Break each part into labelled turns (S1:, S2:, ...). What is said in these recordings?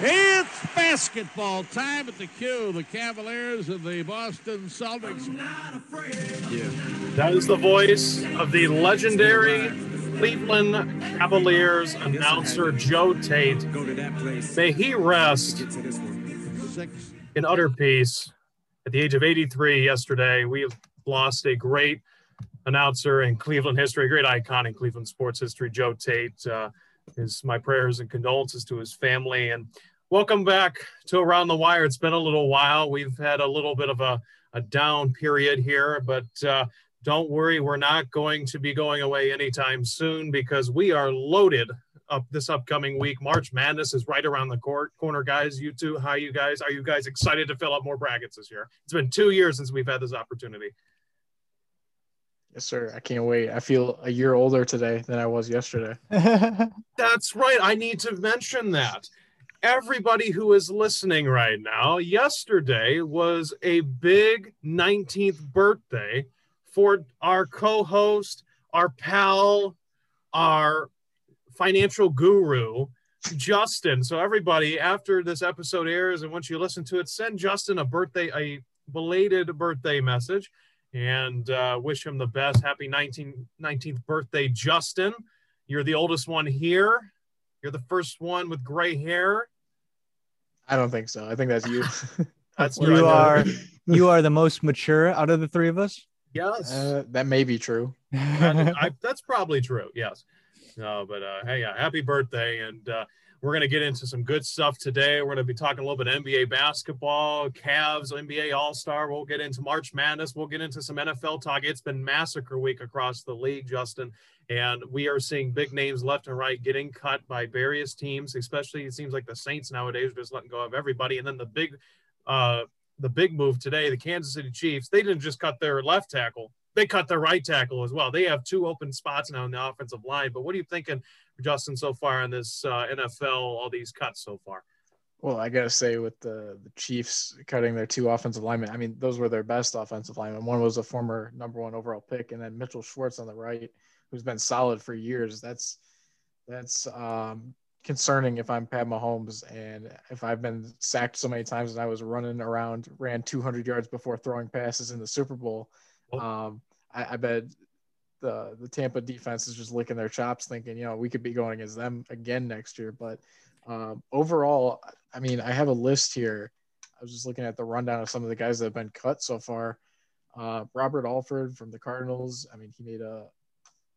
S1: It's basketball time at the Q. The Cavaliers and the Boston Celtics.
S2: Yeah. That is the voice of the legendary Cleveland Cavaliers announcer Joe Tate. May he rest in utter peace. At the age of 83 yesterday, we lost a great announcer in Cleveland history, a great icon in Cleveland sports history, Joe Tate. Uh, his my prayers and condolences to his family. And welcome back to around the wire. It's been a little while. We've had a little bit of a, a down period here but uh, don't worry. We're not going to be going away anytime soon because we are loaded up this upcoming week. March madness is right around the court corner guys you two hi, you guys. Are you guys excited to fill up more brackets this year? It's been two years since we've had this opportunity
S3: Yes, sir. I can't wait. I feel a year older today than I was yesterday.
S2: That's right. I need to mention that. Everybody who is listening right now, yesterday was a big 19th birthday for our co host, our pal, our financial guru, Justin. So, everybody, after this episode airs and once you listen to it, send Justin a birthday, a belated birthday message and uh, wish him the best. Happy 19, 19th birthday, Justin. You're the oldest one here. You're the first one with gray hair.
S3: I don't think so. I think that's you.
S2: that's
S4: you are you are the most mature out of the three of us.
S2: Yes,
S3: uh, that may be true.
S2: I, I, that's probably true. Yes. No, but uh, hey, yeah, happy birthday, and uh, we're going to get into some good stuff today. We're going to be talking a little bit NBA basketball, Cavs, NBA All Star. We'll get into March Madness. We'll get into some NFL talk. It's been massacre week across the league, Justin, and we are seeing big names left and right getting cut by various teams. Especially, it seems like the Saints nowadays are just letting go of everybody. And then the big, uh, the big move today, the Kansas City Chiefs. They didn't just cut their left tackle; they cut their right tackle as well. They have two open spots now in the offensive line. But what are you thinking? Justin so far in this uh, NFL, all these cuts so far?
S3: Well, I gotta say, with the the Chiefs cutting their two offensive linemen, I mean, those were their best offensive linemen. One was a former number one overall pick, and then Mitchell Schwartz on the right, who's been solid for years. That's that's um, concerning if I'm Pat Mahomes and if I've been sacked so many times and I was running around, ran 200 yards before throwing passes in the Super Bowl. Um, I, I bet the the Tampa defense is just licking their chops, thinking, you know, we could be going against them again next year. But um, overall, I mean, I have a list here. I was just looking at the rundown of some of the guys that have been cut so far. Uh, Robert Alford from the Cardinals. I mean, he made a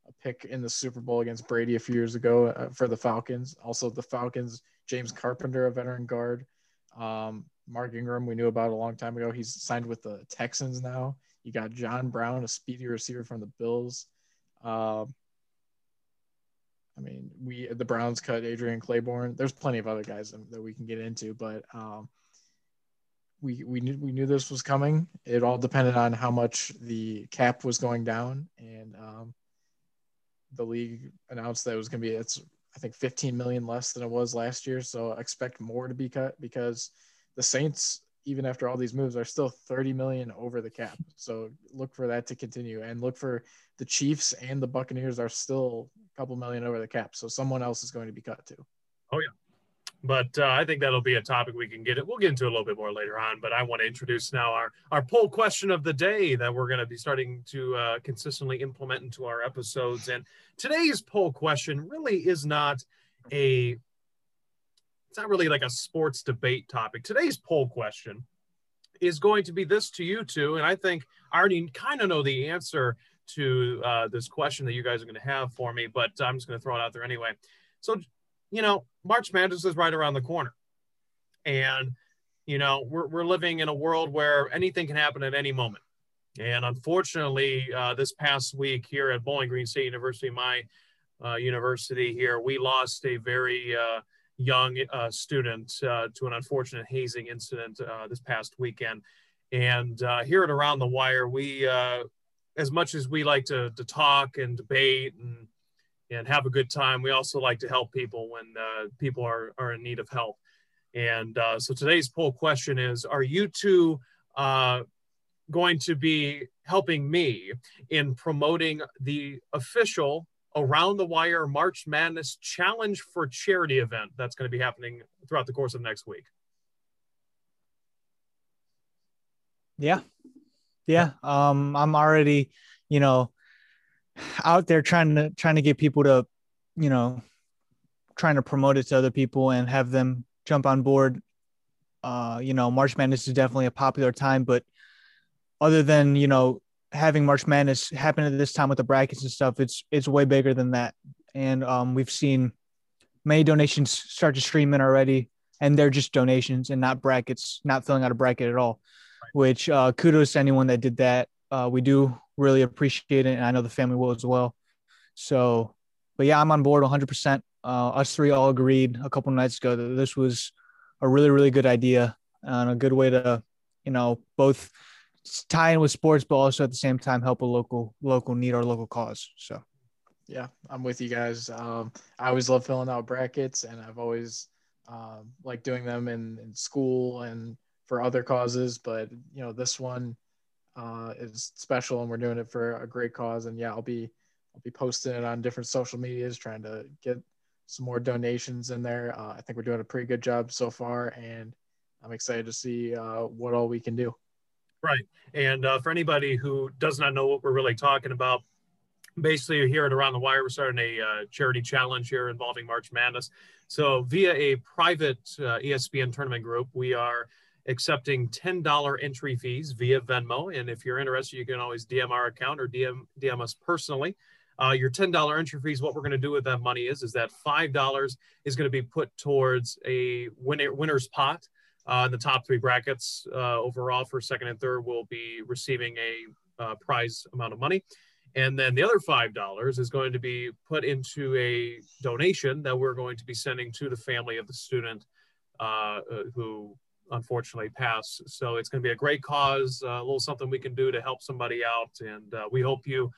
S3: a pick in the Super Bowl against Brady a few years ago uh, for the Falcons. Also, the Falcons, James Carpenter, a veteran guard. Um, Mark Ingram, we knew about a long time ago. He's signed with the Texans now. You got John Brown, a speedy receiver from the Bills. Um, I mean, we the Browns cut Adrian Clayborn. There's plenty of other guys that we can get into, but um, we we knew we knew this was coming. It all depended on how much the cap was going down, and um, the league announced that it was going to be it's I think 15 million less than it was last year. So expect more to be cut because the Saints even after all these moves are still 30 million over the cap. So look for that to continue and look for the Chiefs and the Buccaneers are still a couple million over the cap. So someone else is going to be cut too.
S2: Oh yeah. But uh, I think that'll be a topic we can get it. We'll get into a little bit more later on. But I want to introduce now our our poll question of the day that we're going to be starting to uh, consistently implement into our episodes. And today's poll question really is not a it's not really like a sports debate topic. Today's poll question is going to be this to you two, and I think I already kind of know the answer to uh, this question that you guys are going to have for me, but I'm just going to throw it out there anyway. So, you know, March Madness is right around the corner, and you know we're we're living in a world where anything can happen at any moment. And unfortunately, uh, this past week here at Bowling Green State University, my uh, university here, we lost a very uh, young uh, student uh, to an unfortunate hazing incident uh, this past weekend. And uh, here at Around the Wire, we, uh, as much as we like to, to talk and debate and, and have a good time, we also like to help people when uh, people are, are in need of help. And so today's poll question is Are you two going to be helping me in promoting the official Around the Wire March Madness Challenge for Charity event that's going to be happening throughout the course of next week.
S4: Yeah. Yeah. Um, I'm already, you know, out there trying to trying to get people to, you know, trying to promote it to other people and have them jump on board. Uh, you know, March Madness is definitely a popular time, but other than, you know, having March Madness happen at this time with the brackets and stuff, it's it's way bigger than that. And um, we've seen many donations start to stream in already, and they're just donations and not brackets, not filling out a bracket at all. Which uh, kudos to anyone that did that. Uh, we do really appreciate it, and I know the family will as well. So, but yeah, I'm on board 100. Uh, percent Us three all agreed a couple nights ago that this was a really really good idea and a good way to, you know, both tie in with sports, but also at the same time help a local local need or local cause. So,
S3: yeah, I'm with you guys. Um, I always love filling out brackets, and I've always um, like doing them in, in school and for other causes. But you know, this one uh, is special, and we're doing it for a great cause. And yeah, I'll be I'll be posting it on different social medias, trying to get some more donations in there. Uh, I think we're doing a pretty good job so far, and I'm excited to see uh, what all we can do.
S2: Right. And uh, for anybody who does not know what we're really talking about, basically here at Around the Wire, we're starting a uh, charity challenge here involving March Madness. So via a private uh, ESPN tournament group, we are accepting $10 entry fees via Venmo. And if you're interested, you can always DM our account or DM, DM us personally. Uh, your $10 entry fees, what we're going to do with that money is, is that $5 is going to be put towards a winner, winner's pot. Uh, the top three brackets uh, overall for second and third will be receiving a uh, prize amount of money. And then the other $5 is going to be put into a donation that we're going to be sending to the family of the student uh, uh, who unfortunately passed. So it's going to be a great cause, a little something we can do to help somebody out. And we hope you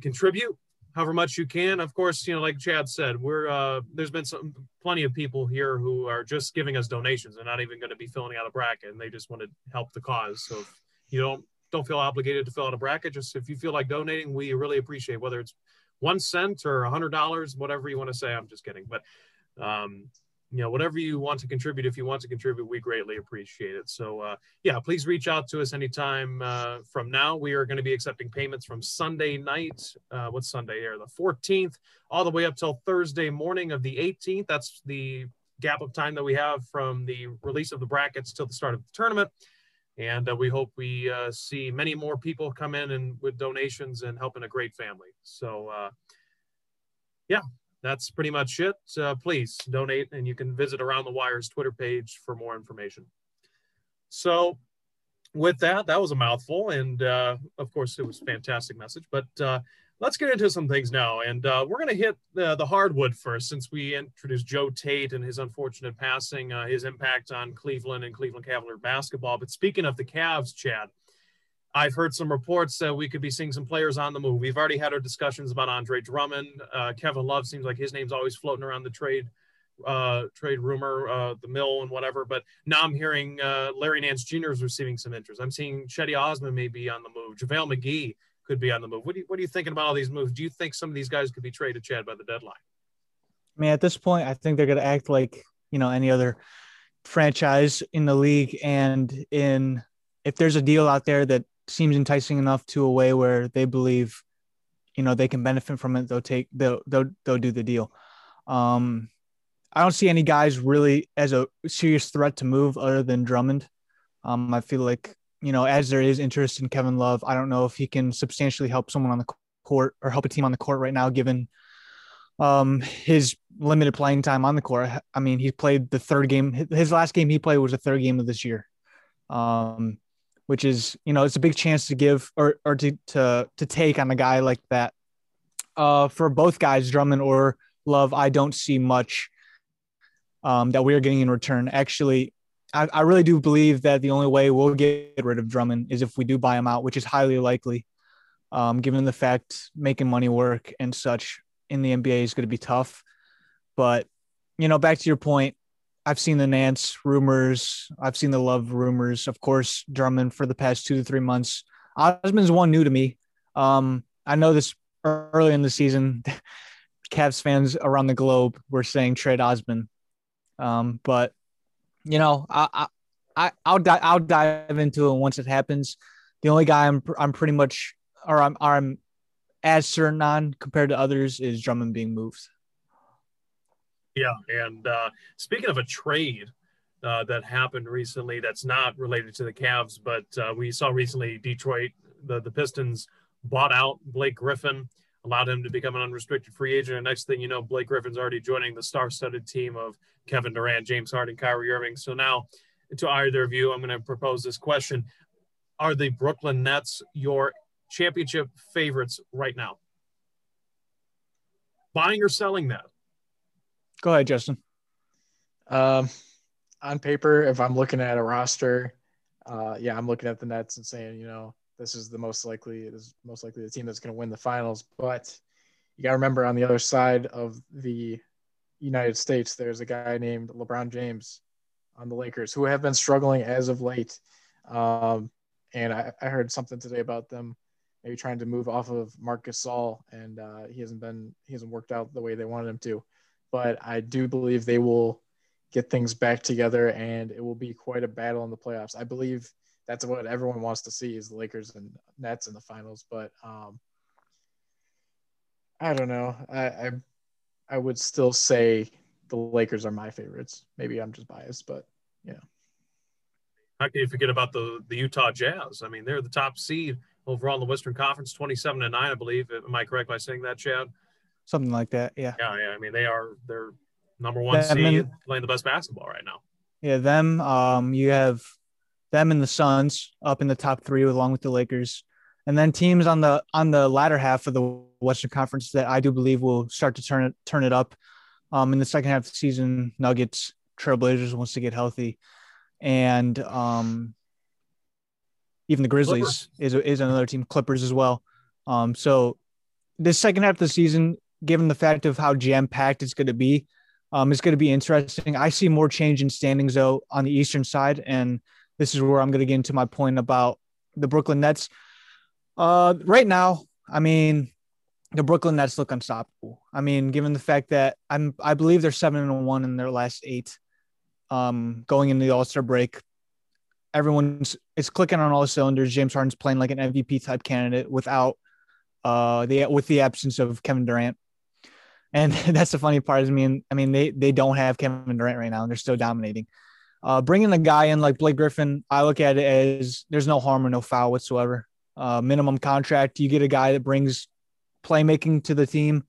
S2: contribute however much you can. Of course, you know, like Chad said, we're uh, there's been some plenty of people here who are just giving us donations They're not even going to be filling out a bracket, and they just want to help the cause. So if you don't don't feel obligated to fill out a bracket, just if you feel like donating, we really appreciate whether it's one cent or a hundred dollars, whatever you want to say. I'm just kidding, but um, you know whatever you want to contribute if you want to contribute we greatly appreciate it. So uh, yeah please reach out to us anytime uh, from now. We are going to be accepting payments from sunday night uh, what's sunday here? The 14th all the way up till thursday morning of the 18th that's the gap of time that we have from the release of the brackets till the start of the tournament. And uh, we hope we uh, see many more people come in and with donations and helping a great family. So uh, yeah that's pretty much it. Uh, please donate, and you can visit Around the Wire's Twitter page for more information. So, with that, that was a mouthful, and uh, of course, it was a fantastic message. But uh, let's get into some things now, and uh, we're going to hit the hardwood first, since we introduced Joe Tate and his unfortunate passing, uh, his impact on Cleveland and Cleveland Cavalier basketball. But speaking of the Cavs, Chad. I've heard some reports that we could be seeing some players on the move. We've already had our discussions about Andre Drummond. Uh, Kevin Love seems like his name's always floating around the trade uh, trade rumor, uh, the mill and whatever. But now I'm hearing uh, Larry Nance Jr. is receiving some interest. I'm seeing Cedi Osman may be on the move. JaVale McGee could be on the move. What, do you, what are you thinking about all these moves? Do you think some of these guys could be traded, Chad, by the deadline?
S4: I mean, at this point, I think they're going to act like, you know, any other franchise in the league. And in if there's a deal out there that seems enticing enough to a way where they believe, you know, they can benefit from it. They'll take they'll they'll, they'll do the deal. Um, I don't see any guys really as a serious threat to move other than Drummond. Um, I feel like you know, as there is interest in Kevin Love, I don't know if he can substantially help someone on the court or help a team on the court right now, given um, his limited playing time on the court. I mean, he played the third game. His last game he played was the third game of this year. Um, which is you know it's a big chance to give or or to to to take on a guy like that. Uh, for both guys, Drummond or Love, I don't see much um, that we are getting in return. Actually, I, I really do believe that the only way we'll get rid of Drummond is if we do buy him out, which is highly likely, um, given the fact making money work and such in the NBA is going to be tough. But you know, back to your point, I've seen the Nance rumors. I've seen the Love rumors. Of course, Drummond for the past two to three months. Osman's one new to me. Um, I know this early in the season, Cavs fans around the globe were saying trade Osman. Um, but you know, I, I, I'll di- I'll dive into it once it happens. The only guy I'm I'm pretty much or I'm I'm as certain on compared to others is Drummond being moved.
S2: Yeah, and uh, speaking of a trade uh, that happened recently, that's not related to the Cavs, but uh, we saw recently Detroit, the the Pistons bought out Blake Griffin, allowed him to become an unrestricted free agent. And next thing you know, Blake Griffin's already joining the star-studded team of Kevin Durant, James Harden, Kyrie Irving. So now, to either of you, I'm going to propose this question: Are the Brooklyn Nets your championship favorites right now? Buying or selling that?
S4: Go ahead, Justin.
S3: Um, on paper, if I'm looking at a roster, uh, yeah, I'm looking at the Nets and saying, you know, this is the most likely, it is most likely the team that's going to win the finals. But you got to remember on the other side of the United States, there's a guy named LeBron James on the Lakers who have been struggling as of late. Um, and I, I heard something today about them maybe trying to move off of Marcus Gasol, and uh, he hasn't been he hasn't worked out the way they wanted him to. But I do believe they will get things back together, and it will be quite a battle in the playoffs. I believe that's what everyone wants to see is the Lakers and Nets in the finals. But um, I don't know. I, I I would still say the Lakers are my favorites. Maybe I'm just biased, but yeah.
S2: How can you forget about the the Utah Jazz? I mean, they're the top seed overall in the Western Conference, 27 to 9, I believe. Am I correct by saying that, Chad?
S4: Something like that. Yeah.
S2: Yeah. Yeah. I mean, they are, they're number one them seed and, playing the best basketball right now.
S4: Yeah. Them, um, you have them and the Suns up in the top three along with the Lakers. And then teams on the on the latter half of the Western Conference that I do believe will start to turn it turn it up. Um, in the second half of the season, Nuggets, Trailblazers wants to get healthy, and um, even the Grizzlies is is another team, Clippers as well. Um, so this second half of the season, given the fact of how jam packed it's going to be, um, it's going to be interesting. I see more change in standings though on the Eastern side, and this is where I'm going to get into my point about the Brooklyn Nets. Uh, right now, I mean, the Brooklyn Nets look unstoppable. I mean, given the fact that I'm, I believe they're seven and one in their last eight, um, going into the All Star break everyone's it's clicking on all cylinders. James Harden's playing like an MVP type candidate without uh the with the absence of Kevin Durant. And that's the funny part is I mean I mean they they don't have Kevin Durant right now and they're still dominating. Uh, bringing a guy in like Blake Griffin, I look at it as there's no harm or no foul whatsoever. Uh, minimum contract, you get a guy that brings playmaking to the team,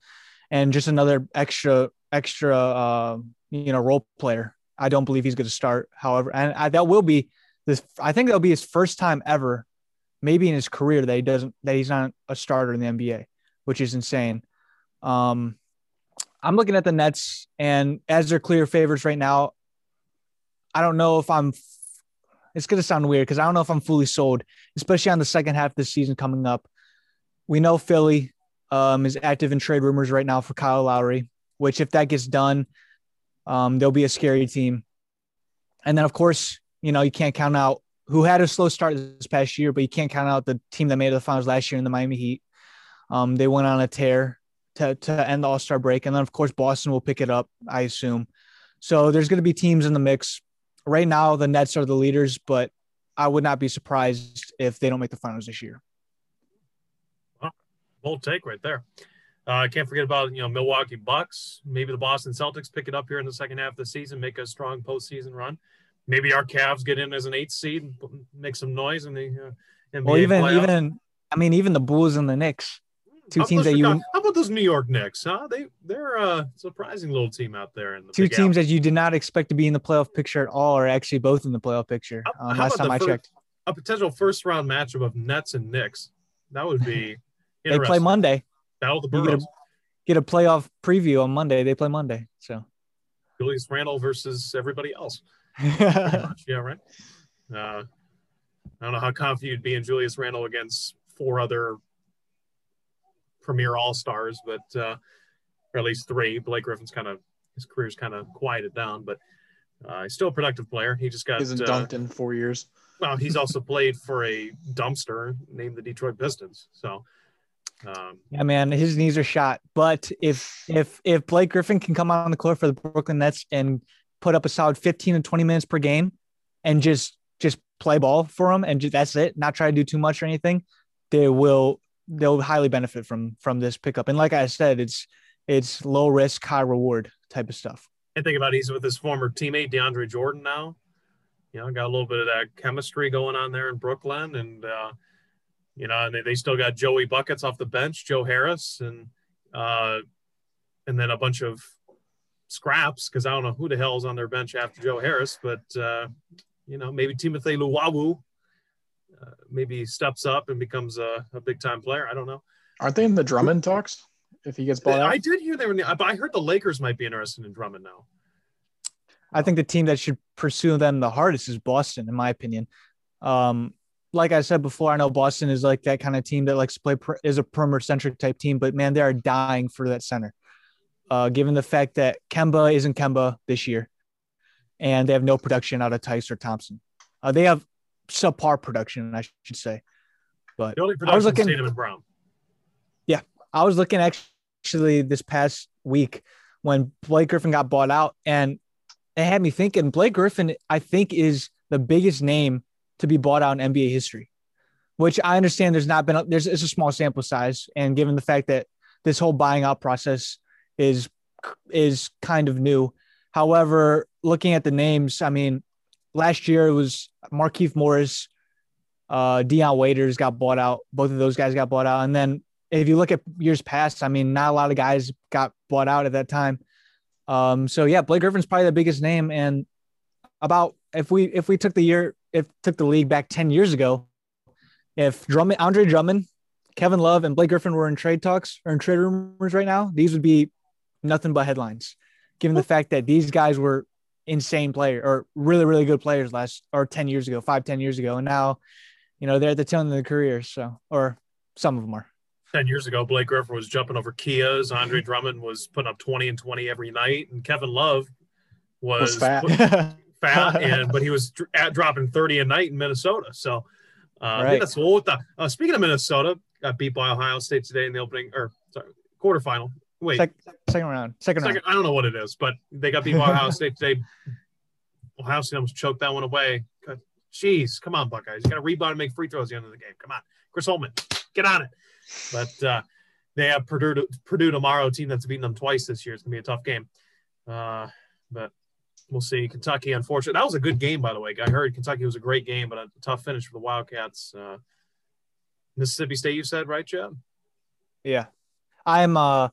S4: and just another extra extra uh, you know role player. I don't believe he's going to start, however, and I, that will be this I think that'll be his first time ever, maybe in his career that he doesn't that he's not a starter in the NBA, which is insane. Um, I'm looking at the Nets, and as they're clear favorites right now, I don't know if I'm. It's going to sound weird because I don't know if I'm fully sold, especially on the second half of the season coming up. We know Philly um, is active in trade rumors right now for Kyle Lowry, which if that gets done, um, they'll be a scary team. And then, of course, you know, you can't count out who had a slow start this past year, but you can't count out the team that made the finals last year in the Miami Heat. Um, they went on a tear to, to end the All Star break. And then, of course, Boston will pick it up, I assume. So there's going to be teams in the mix. Right now, the Nets are the leaders, but I would not be surprised if they don't make the finals this year.
S2: Well, bold take right there. I uh, can't forget about you know Milwaukee Bucks. Maybe the Boston Celtics pick it up here in the second half of the season, make a strong postseason run maybe our Cavs get in as an eighth seed and make some noise in the uh, NBA
S4: well, even
S2: playoff.
S4: even I mean even the Bulls and the Knicks, two teams that you
S2: how about those New York Knicks? Huh? They they're a surprising little team out there in the
S4: two teams that you did not expect to be in the playoff picture at all are actually both in the playoff picture. Um, how last time I
S2: first,
S4: checked,
S2: a potential first round matchup of Nets and Knicks that would be.
S4: they play Monday.
S2: Battle the Boroughs.
S4: Get a, get a playoff preview on Monday. They play Monday, so.
S2: Julius Randle versus everybody else. yeah, right. Uh, I don't know how confident you'd be in Julius Randle against four other premier all stars, but uh, or at least three. Blake Griffin's kind of his career's kind of quieted down, but uh, he's still a productive player. He just got
S3: he hasn't dunked in four years.
S2: Well, he's also played for a dumpster named the Detroit Pistons. So Um,
S4: Yeah, man, his knees are shot. But if if if Blake Griffin can come out on the court for the Brooklyn Nets and put up a solid 15 and 20 minutes per game and just just play ball for them and just, that's it, not try to do too much or anything, they will they'll highly benefit from from this pickup. And like I said, it's it's low risk, high reward type of stuff.
S2: and think about he's with his former teammate DeAndre Jordan now. You know, got a little bit of that chemistry going on there in Brooklyn, and uh, you know, and they, they still got Joey buckets off the bench, Joe Harris, and uh, and then a bunch of scraps because I don't know who the hell's on their bench after Joe Harris, but uh, you know, maybe Timothy Luwawu uh, maybe steps up and becomes a, a big time player. I don't know.
S3: Aren't they in the Drummond talks? If he gets bought out,
S2: I did hear they were, in the, but I heard the Lakers might be interested in Drummond now.
S4: I think the team that should pursue them the hardest is Boston, in my opinion. Um, like I said before, I know Boston is like that kind of team that likes to play per, is a perimeter centric type team, but man, they are dying for that center. Uh, given the fact that Kemba isn't Kemba this year, and they have no production out of Theis or Thompson. Uh, they have subpar production, I should say. But
S2: The only
S4: I was looking-
S2: Tatum and Brown.
S4: Yeah, I was looking actually this past week when Blake Griffin got bought out, and it had me thinking Blake Griffin, I think, is the biggest name to be bought out in NBA history. Which I understand there's not been a, there's it's a small sample size, and given the fact that this whole buying out process is is kind of new. However, looking at the names, I mean, last year it was Markieff Morris, uh, Dion Waiters got bought out. Both of those guys got bought out, and then if you look at years past, I mean, not a lot of guys got bought out at that time. Um, so yeah, Blake Griffin's probably the biggest name. And about if we if we took the year if took the league back ten years ago, if Drummond, Andre Drummond, Kevin Love, and Blake Griffin were in trade talks or in trade rumors right now, these would be nothing but headlines. Given the fact that these guys were insane player or really really good players last or ten years ago, five ten years ago, and now, you know, they're at the tail end of their careers. So or some of them are.
S2: 10 years ago, Blake Griffin was jumping over Kias. Andre Drummond was putting up 20 and 20 every night. And Kevin Love was,
S3: Was fat.
S2: fat and but he was at dropping 30 a night in Minnesota. So uh,
S4: Right.
S2: that's what the, uh, speaking of Minnesota, got beat by Ohio State today in the opening or sorry, quarterfinal. Wait,
S4: Sec- second round. Second,
S2: second,
S4: round.
S2: I don't know what it is, but they got beat by Ohio State today. Ohio State almost choked that one away. Jeez, come on, Buckeyes. You got to rebound and make free throws at the end of the game. Come on. Chris Holtmann, get on it. But uh, they have Purdue, Purdue tomorrow, a team that's beaten them twice this year. It's going to be a tough game. Uh, but we'll see. Kentucky, unfortunately. That was a good game, by the way. I heard Kentucky was a great game, but a tough finish for the Wildcats. Uh, Mississippi State, you said, right, Jeb?
S4: Yeah. I'm uh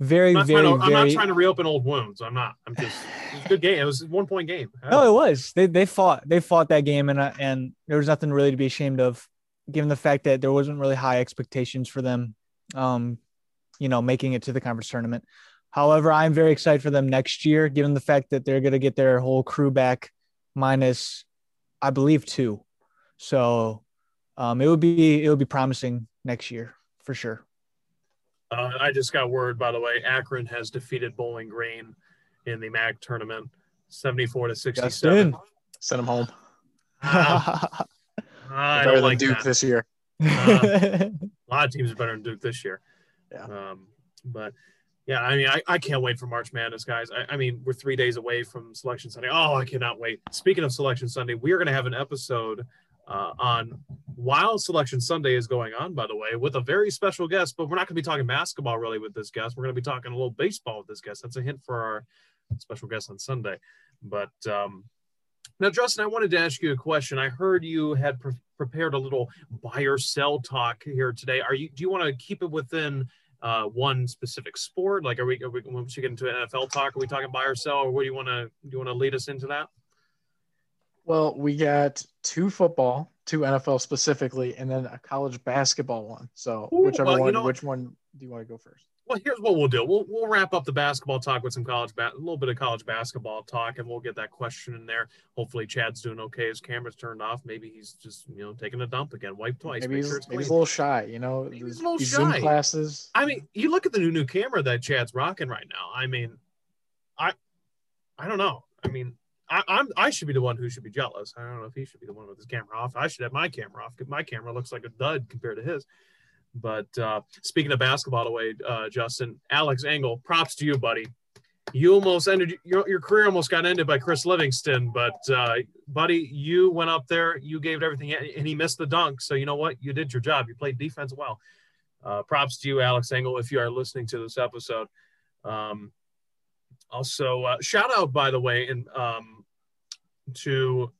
S4: very,
S2: I'm
S4: very,
S2: to, I'm
S4: very
S2: not trying to reopen old wounds. I'm not. I'm just. It was a good game. It was one point game.
S4: No, it was. They they fought. They fought that game, and uh, and there was nothing really to be ashamed of, given the fact that there wasn't really high expectations for them, um, you know, making it to the conference tournament. However, I'm very excited for them next year, given the fact that they're going to get their whole crew back, minus, I believe, two. So, um, it would be it would be promising next year for sure.
S2: Uh, I just got word, by the way, Akron has defeated Bowling Green in the MAC tournament, 74 to 67.
S4: Justin.
S3: Send him home.
S2: Ah, I
S3: Better
S2: don't
S3: than
S2: like
S3: Duke
S2: that.
S3: this year.
S2: A lot of teams are better than Duke this year.
S3: Yeah.
S2: Um, but yeah, I mean, I, I can't wait for March Madness, guys. I, I mean, we're three days away from Selection Sunday. Oh, I cannot wait. Speaking of Selection Sunday, we are going to have an episode uh, on while Selection Sunday is going on, by the way, with a very special guest. But we're not going to be talking basketball really with this guest. We're going to be talking a little baseball with this guest. That's a hint for our special guest on Sunday. But um, now, Justin, I wanted to ask you a question. I heard you had pre- prepared a little buy or sell talk here today. Are you? Do you want to keep it within uh, one specific sport? Like, are we? Are we once you get into NFL talk, are we talking buy or sell, or what do you want to? Do you want to lead us into that?
S3: Well, we got two football, two NFL specifically, and then a college basketball one. So
S2: Ooh,
S3: whichever
S2: well,
S3: one,
S2: know-
S3: which one do you want to go first?
S2: Well, here's what we'll do. We'll we'll wrap up the basketball talk with some college ba- a little bit of college basketball talk, and we'll get that question in there. Hopefully, Chad's doing okay. His camera's turned off. Maybe he's just you know taking a dump again. Wipe twice.
S3: maybe he's,
S2: sure
S3: maybe he's a little shy. You know,
S2: Maybe he's a little
S3: these Zoom
S2: shy.
S3: classes.
S2: I mean, you look at the new new camera that Chad's rocking right now. I mean, I I don't know. I mean, I, I'm I should be the one who should be jealous. I don't know if he should be the one with his camera off. I should have my camera off my camera looks like a dud compared to his. But uh, speaking of basketball, the way uh, Justin, Alex Engel, props to you, buddy. You almost ended your, your career almost got ended by Chris Livingston, but uh, buddy, you went up there, you gave it everything, and he missed the dunk. So you know what? You did your job. You played defense well. Uh, props to you, Alex Engel, if you are listening to this episode. Um, also, uh, shout out by the way, and um, to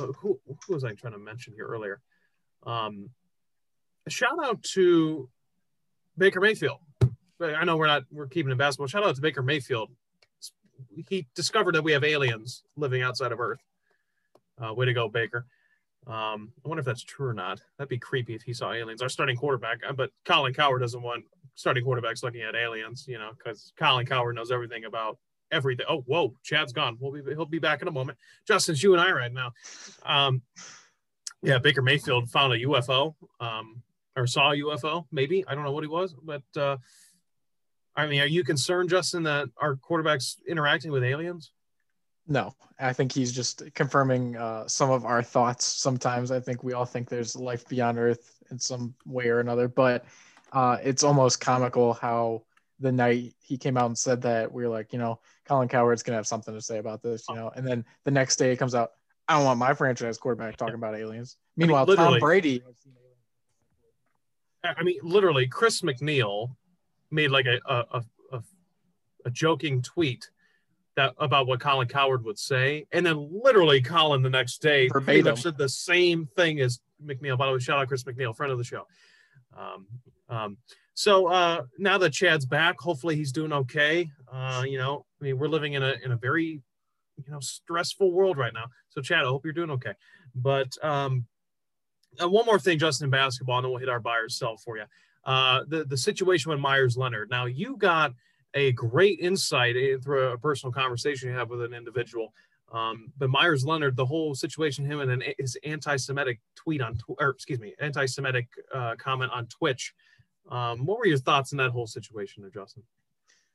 S2: uh, who, who was I trying to mention here earlier? Um, shout out to Baker Mayfield. I know we're not we're keeping it basketball. Shout out to Baker Mayfield. He discovered that we have aliens living outside of Earth. Uh, way to go, Baker. Um, I wonder if that's true or not. That'd be creepy if he saw aliens. Our starting quarterback, uh, but Colin Cowherd doesn't want starting quarterbacks looking at aliens, you know, because Colin Cowherd knows everything about everything. Oh, whoa, Chad's gone. We'll be he'll be back in a moment. Justin's you and I right now. Um, yeah, Baker Mayfield found a UFO. Um, or saw a UFO, maybe. I don't know what he was, but uh, I mean, are you concerned, Justin, that our quarterback's interacting with aliens?
S3: No, I think he's just confirming uh, some of our thoughts. Sometimes I think we all think there's life beyond Earth in some way or another, but uh, it's almost comical how the night he came out and said that we are like, you know, Colin Cowherd's gonna have something to say about this, you know, and then the next day it comes out, I don't want my franchise quarterback talking about aliens. Meanwhile, I mean, Tom Brady
S2: I mean, literally, Chris McNeil made like a a, a, a joking tweet that about what Colin Cowherd would say, and then literally Colin the next day said the same thing as McNeil. By the way, shout out Chris McNeil, friend of the show. Um, um, so uh, now that Chad's back, hopefully he's doing okay. Uh, you know, I mean, we're living in a in a very you know stressful world right now. So Chad, I hope you're doing okay. But um, uh, one more thing, Justin, in basketball, and then we'll hit our buy or sell for you. Uh, the the situation with Meyers Leonard. Now you got a great insight through a personal conversation you have with an individual. Um, but Meyers Leonard, the whole situation, him and then his anti-Semitic tweet on, or excuse me, anti-Semitic uh, comment on Twitch. Um, what were your thoughts on that whole situation, there, Justin?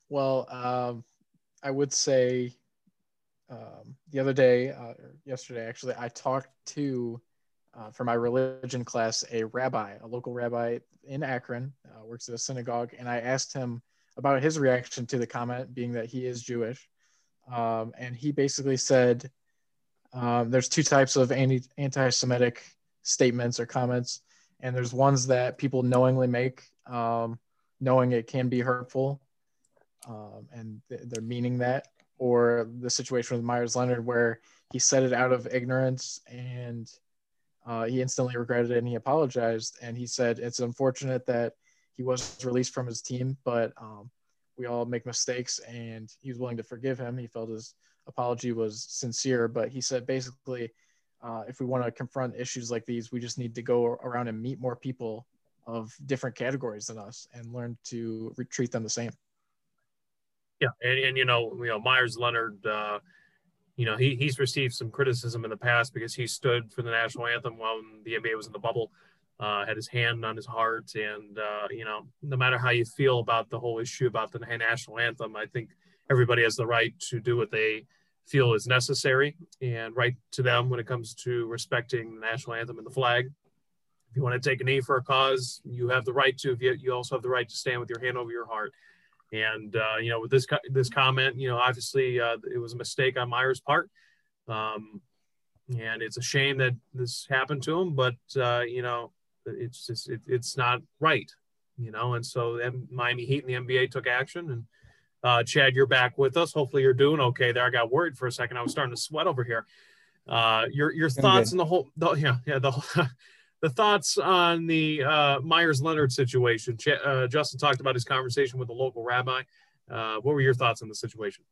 S3: Well, um, I would say um, the other day, uh, yesterday actually, I talked to uh, for my religion class a rabbi, a local rabbi in Akron, uh, works at a synagogue, and I asked him about his reaction to the comment, being that he is Jewish. Um, and he basically said um, there's two types of anti- anti-Semitic statements or comments, and there's ones that people knowingly make, um, knowing it can be hurtful, um, and th- they're meaning that, or the situation with Meyers Leonard where he said it out of ignorance and uh, he instantly regretted it and he apologized. And he said it's unfortunate that he was released from his team, but um, we all make mistakes and he was willing to forgive him. He felt his apology was sincere, but he said basically, uh, if we want to confront issues like these, we just need to go around and meet more people of different categories than us and learn to treat them the same.
S2: Yeah, and, and you know, you know, Meyers Leonard, uh, you know, he, he's received some criticism in the past because he stood for the national anthem while the NBA was in the bubble, uh, had his hand on his heart. And, uh, you know, no matter how you feel about the whole issue about the national anthem, I think everybody has the right to do what they feel is necessary and right to them when it comes to respecting the national anthem and the flag. If you want to take a knee for a cause, you have the right to. If you, you also have the right to stand with your hand over your heart. And uh, you know, with this this comment, you know, obviously uh, it was a mistake on Meyers' part, um, and it's a shame that this happened to him. But uh, you know, it's just it, it's not right, you know. And so Miami Heat and the NBA took action. And uh, Chad, you're back with us. Hopefully, you're doing okay there. I got worried for a second. I was starting to sweat over here. Uh, your your thoughts on the whole, the, yeah, yeah, the whole. the thoughts on the uh, Meyers Leonard situation. Ch- uh, Justin talked about his conversation with the local rabbi. Uh, what were your thoughts on the situation?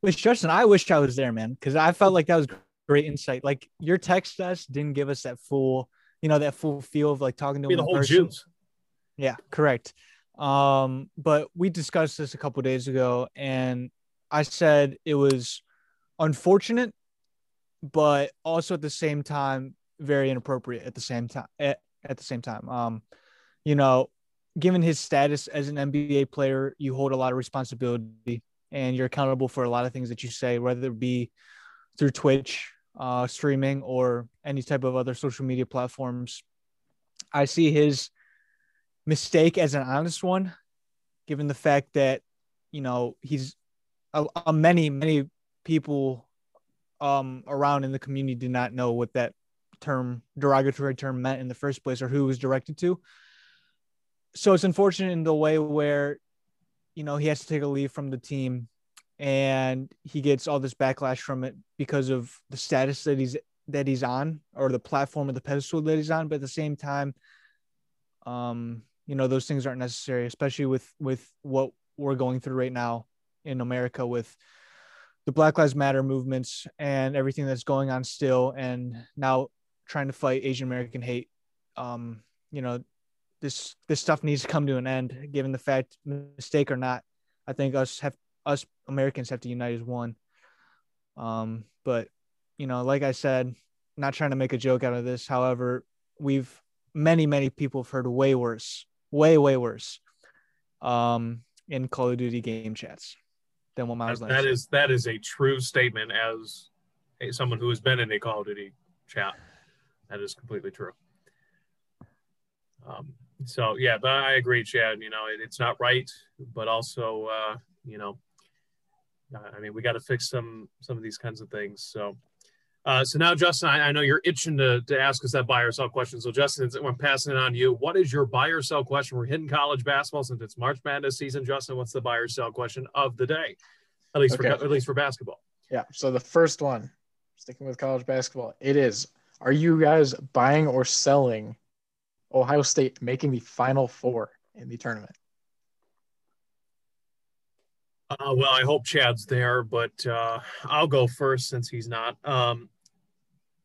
S4: Which Justin, I wish I was there, man, because I felt like that was great insight. Like your text us didn't give us that full, you know, that full feel of like talking to
S2: the whole person. Jews.
S4: Yeah, correct. Um, but we discussed this a couple days ago, and I said it was unfortunate, but also at the same time very inappropriate at the same time at, at the same time. Um you know given his status as an nba player you hold a lot of responsibility and you're accountable for a lot of things that you say whether it be through twitch uh streaming or any type of other social media platforms. I see his mistake as an honest one, given the fact that you know he's a, many many people um around in the community did not know what that term derogatory term meant in the first place or who was directed to. So it's unfortunate in the way where you know he has to take a leave from the team and he gets all this backlash from it because of the status that he's that he's on or the platform or the pedestal that he's on but at the same time um you know those things aren't necessary especially with with what we're going through right now in america with the black lives matter movements and everything that's going on still and now trying to fight asian american hate. Um you know this this stuff needs to come to an end given the fact mistake or not i think us have us americans have to unite as one. Um but you know like i said not trying to make a joke out of this. However we've many many people have heard way worse way way worse um in call of duty game chats than what miles
S2: that is that is a true statement as a, someone who has been in a call of duty chat that is completely true um, so yeah, but I agree, Chad. You know, it, it's not right, but also, uh, you know, I mean, we got to fix some some of these kinds of things. So, uh, so now, Justin, I, I, know you're itching to, to ask us that buy or sell question. So, Justin, I'm passing it on to you. What is your buy or sell question? We're hitting college basketball since it's March Madness season. Justin, what's the buy or sell question of the day? At least okay. for at least for basketball.
S3: Yeah. So the first one, sticking with college basketball, it is: Are you guys buying or selling Ohio State making the Final Four in the tournament?
S2: Uh, well, I hope Chad's there, but uh, I'll go first since he's not. Um,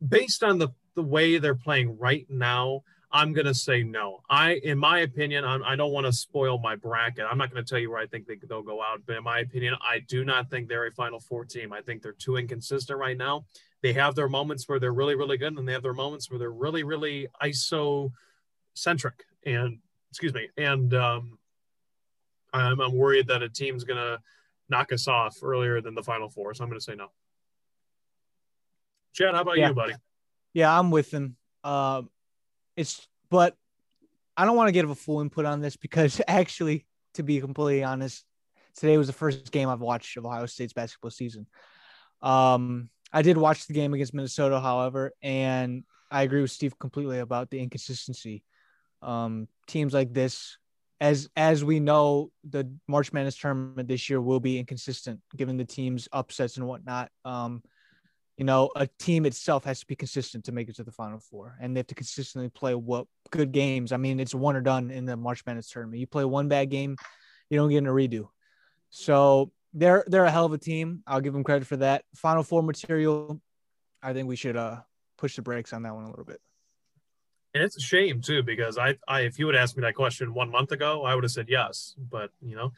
S2: based on the, the way they're playing right now, I'm going to say no. I, in my opinion, I'm, I do not want to spoil my bracket. I'm not going to tell you where I think they, they'll go out, but in my opinion, I do not think they're a Final Four team. I think they're too inconsistent right now. They have their moments where they're really, really good, and they have their moments where they're really, really ISO centric and excuse me and um, I'm, I'm worried that a team's gonna knock us off earlier than the final four so i'm gonna say no. Chad how about
S4: yeah.
S2: you buddy?
S4: Yeah i'm with him. Uh, it's but i don't want to give a full input on this because actually to be completely honest today was the first game i've watched of ohio state's basketball season. Um, i did watch the game against minnesota however and i agree with steve completely about the inconsistency. Um, teams like this, as as we know, the March Madness tournament this year will be inconsistent given the team's upsets and whatnot. Um, you know, a team itself has to be consistent to make it to the Final Four, and they have to consistently play what good games. I mean, it's one or done in the March Madness tournament. You play one bad game, you don't get in a redo. So they're they're a hell of a team. I'll give them credit for that. Final Four material, I think we should uh push the brakes on that one a little bit.
S2: And it's a shame too, because I, I, if you would ask me that question one month ago, I would have said yes. But you know,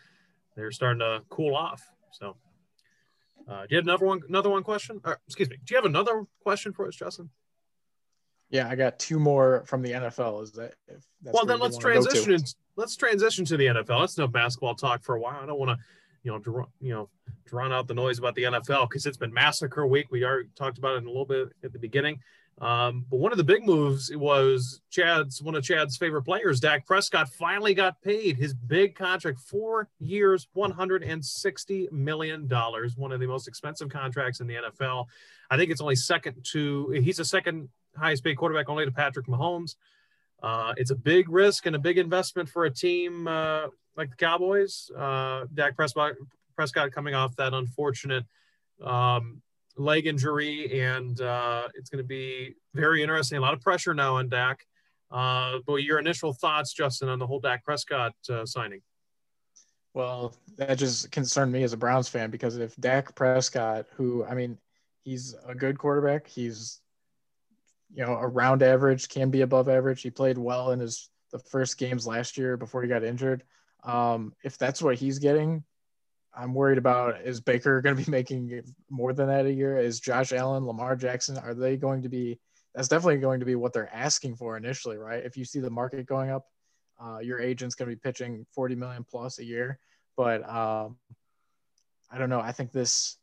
S2: they're starting to cool off. So, uh, do you have another one? Another one question? Or, excuse me. Do you have another question for us, Justin?
S3: Yeah, I got two more from the NFL. Is that?
S2: well, then let's transition. In, let's transition to the NFL. Let's no basketball talk for a while. I don't want to, you know, draw, you know, drown out the noise about the NFL because it's been massacre week. We already talked about it in a little bit at the beginning. Um, but one of the big moves was Chad's one of Chad's favorite players, Dak Prescott, finally got paid his big contract, four years, $160 million, one of the most expensive contracts in the NFL. I think it's only second to, he's the second highest paid quarterback only to Patrick Mahomes. Uh, it's a big risk and a big investment for a team uh, like the Cowboys. Uh, Dak Prescott, Prescott coming off that unfortunate um, leg injury, and uh, it's going to be very interesting. A lot of pressure now on Dak. Uh, but your initial thoughts, Justin, on the whole Dak Prescott uh, signing?
S3: Well, that just concerned me as a Browns fan because if Dak Prescott, who I mean, he's a good quarterback, he's you know around average, can be above average. He played well in his the first games last year before he got injured. Um, if that's what he's getting, I'm worried about is Baker going to be making more than that a year? Is Josh Allen, Lamar Jackson, are they going to be? That's definitely going to be what they're asking for initially, right? If you see the market going up, uh, your agent's going to be pitching 40 million plus a year. But um, I don't know. I think this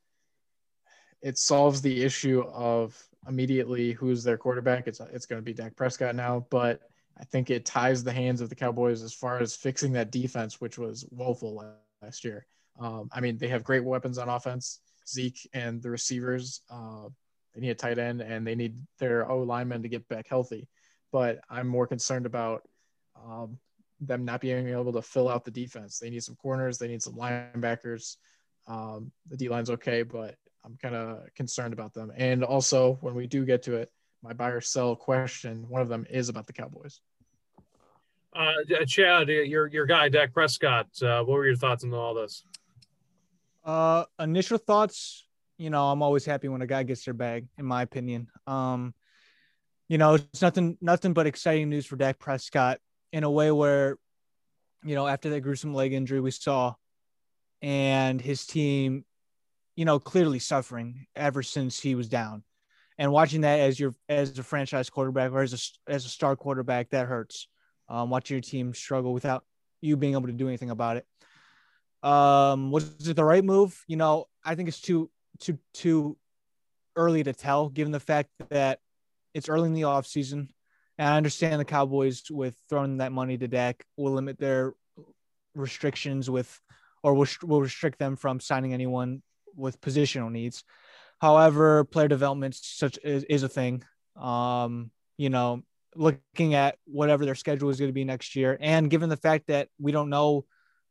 S3: it solves the issue of immediately who's their quarterback. It's it's going to be Dak Prescott now, but I think it ties the hands of the Cowboys as far as fixing that defense, which was woeful last year. Um, I mean, they have great weapons on offense, Zeke and the receivers. Uh, they need a tight end and they need their O linemen to get back healthy. But I'm more concerned about um, them not being able to fill out the defense. They need some corners, they need some linebackers. Um, the D line's okay, but I'm kind of concerned about them. And also, when we do get to it, my buy or sell question, one of them is about the Cowboys.
S2: Uh, Chad, your your guy Dak Prescott. Uh, what were your thoughts on all this?
S4: Uh, initial thoughts. You know, I'm always happy when a guy gets their bag. In my opinion, um, you know, it's nothing nothing but exciting news for Dak Prescott in a way where, you know, after that gruesome leg injury we saw, and his team, you know, clearly suffering ever since he was down and watching that as your as a franchise quarterback or as a as a star quarterback that hurts. Um, watching your team struggle without you being able to do anything about it. Um, was it the right move? You know, I think it's too too too early to tell, given the fact that it's early in the off season, and I understand the Cowboys with throwing that money to Dak will limit their restrictions with, or will, will restrict them from signing anyone with positional needs. However, player development such is, is a thing. Um, you know, looking at whatever their schedule is going to be next year, and given the fact that we don't know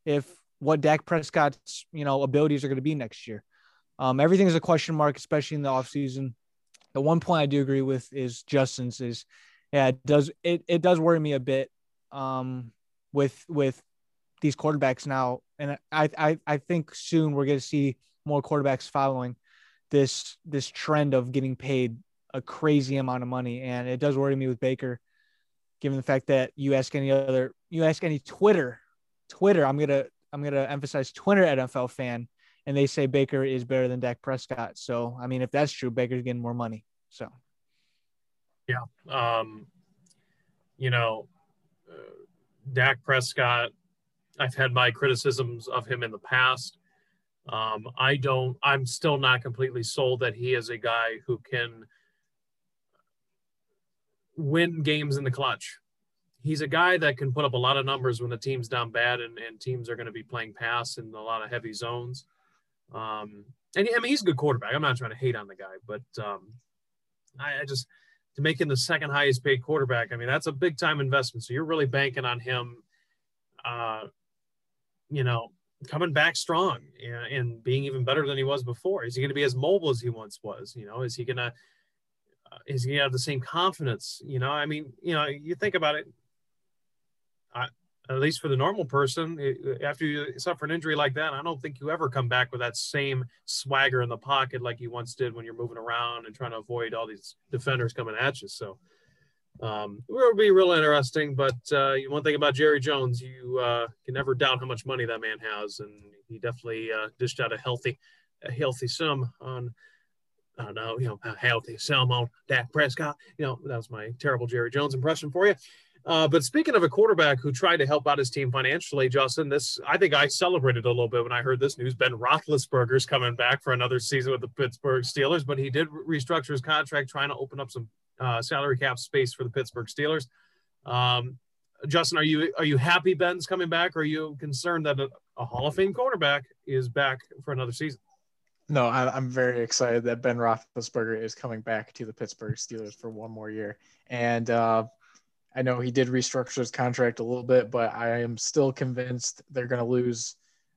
S4: if what Dak Prescott's you know abilities are going to be next year, um, everything is a question mark, especially in the offseason. The one point I do agree with is Justin's is, yeah, it does it it does worry me a bit, um, with with these quarterbacks now, and I I I think soon we're going to see more quarterbacks following this this trend of getting paid a crazy amount of money, and it does worry me with Baker, given the fact that you ask any other, you ask any Twitter, Twitter. I'm gonna I'm gonna emphasize Twitter NFL fan, and they say Baker is better than Dak Prescott. So I mean, if that's true, Baker's getting more money. So
S2: yeah, um, you know, uh, Dak Prescott. I've had my criticisms of him in the past. Um, I don't, I'm still not completely sold that he is a guy who can win games in the clutch. He's a guy that can put up a lot of numbers when the team's down bad and, and teams are going to be playing pass in a lot of heavy zones. Um, and I mean, he's a good quarterback. I'm not trying to hate on the guy, but um, I, I just, to make him the second highest paid quarterback, I mean, that's a big time investment. So you're really banking on him, uh, you know, coming back strong and, and, being even better than he was before? Is he going to be as mobile as he once was? You know, is he going to uh, is he going to have the same confidence? You know, I mean, you know, you think about it. At least for the normal person, after you suffer an injury like that, I don't think you ever come back with that same swagger in the pocket like you once did when you're moving around and trying to avoid all these defenders coming at you. So, um, it will be real interesting. But uh, one thing about Jerry Jones, you uh, can never doubt how much money that man has, and he definitely uh, dished out a healthy, a healthy sum on. I don't know, you know, healthy sum on Dak Prescott. You know, that was my terrible Jerry Jones impression for you. Uh, but speaking of a quarterback who tried to help out his team financially, Justin, this I think I celebrated a little bit when I heard this news. Ben Roethlisberger's coming back for another season with the Pittsburgh Steelers, but he did restructure his contract, trying to open up some uh, salary cap space for the Pittsburgh Steelers. Um, Justin, are you are you happy Ben's coming back? Or are you concerned that a, a Hall of Fame quarterback is back for another season?
S3: No, I, am very excited that Ben Roethlisberger is coming back to the Pittsburgh Steelers for one more year. And uh, I know he did restructure his contract a little bit, but I am still convinced they're going to lose.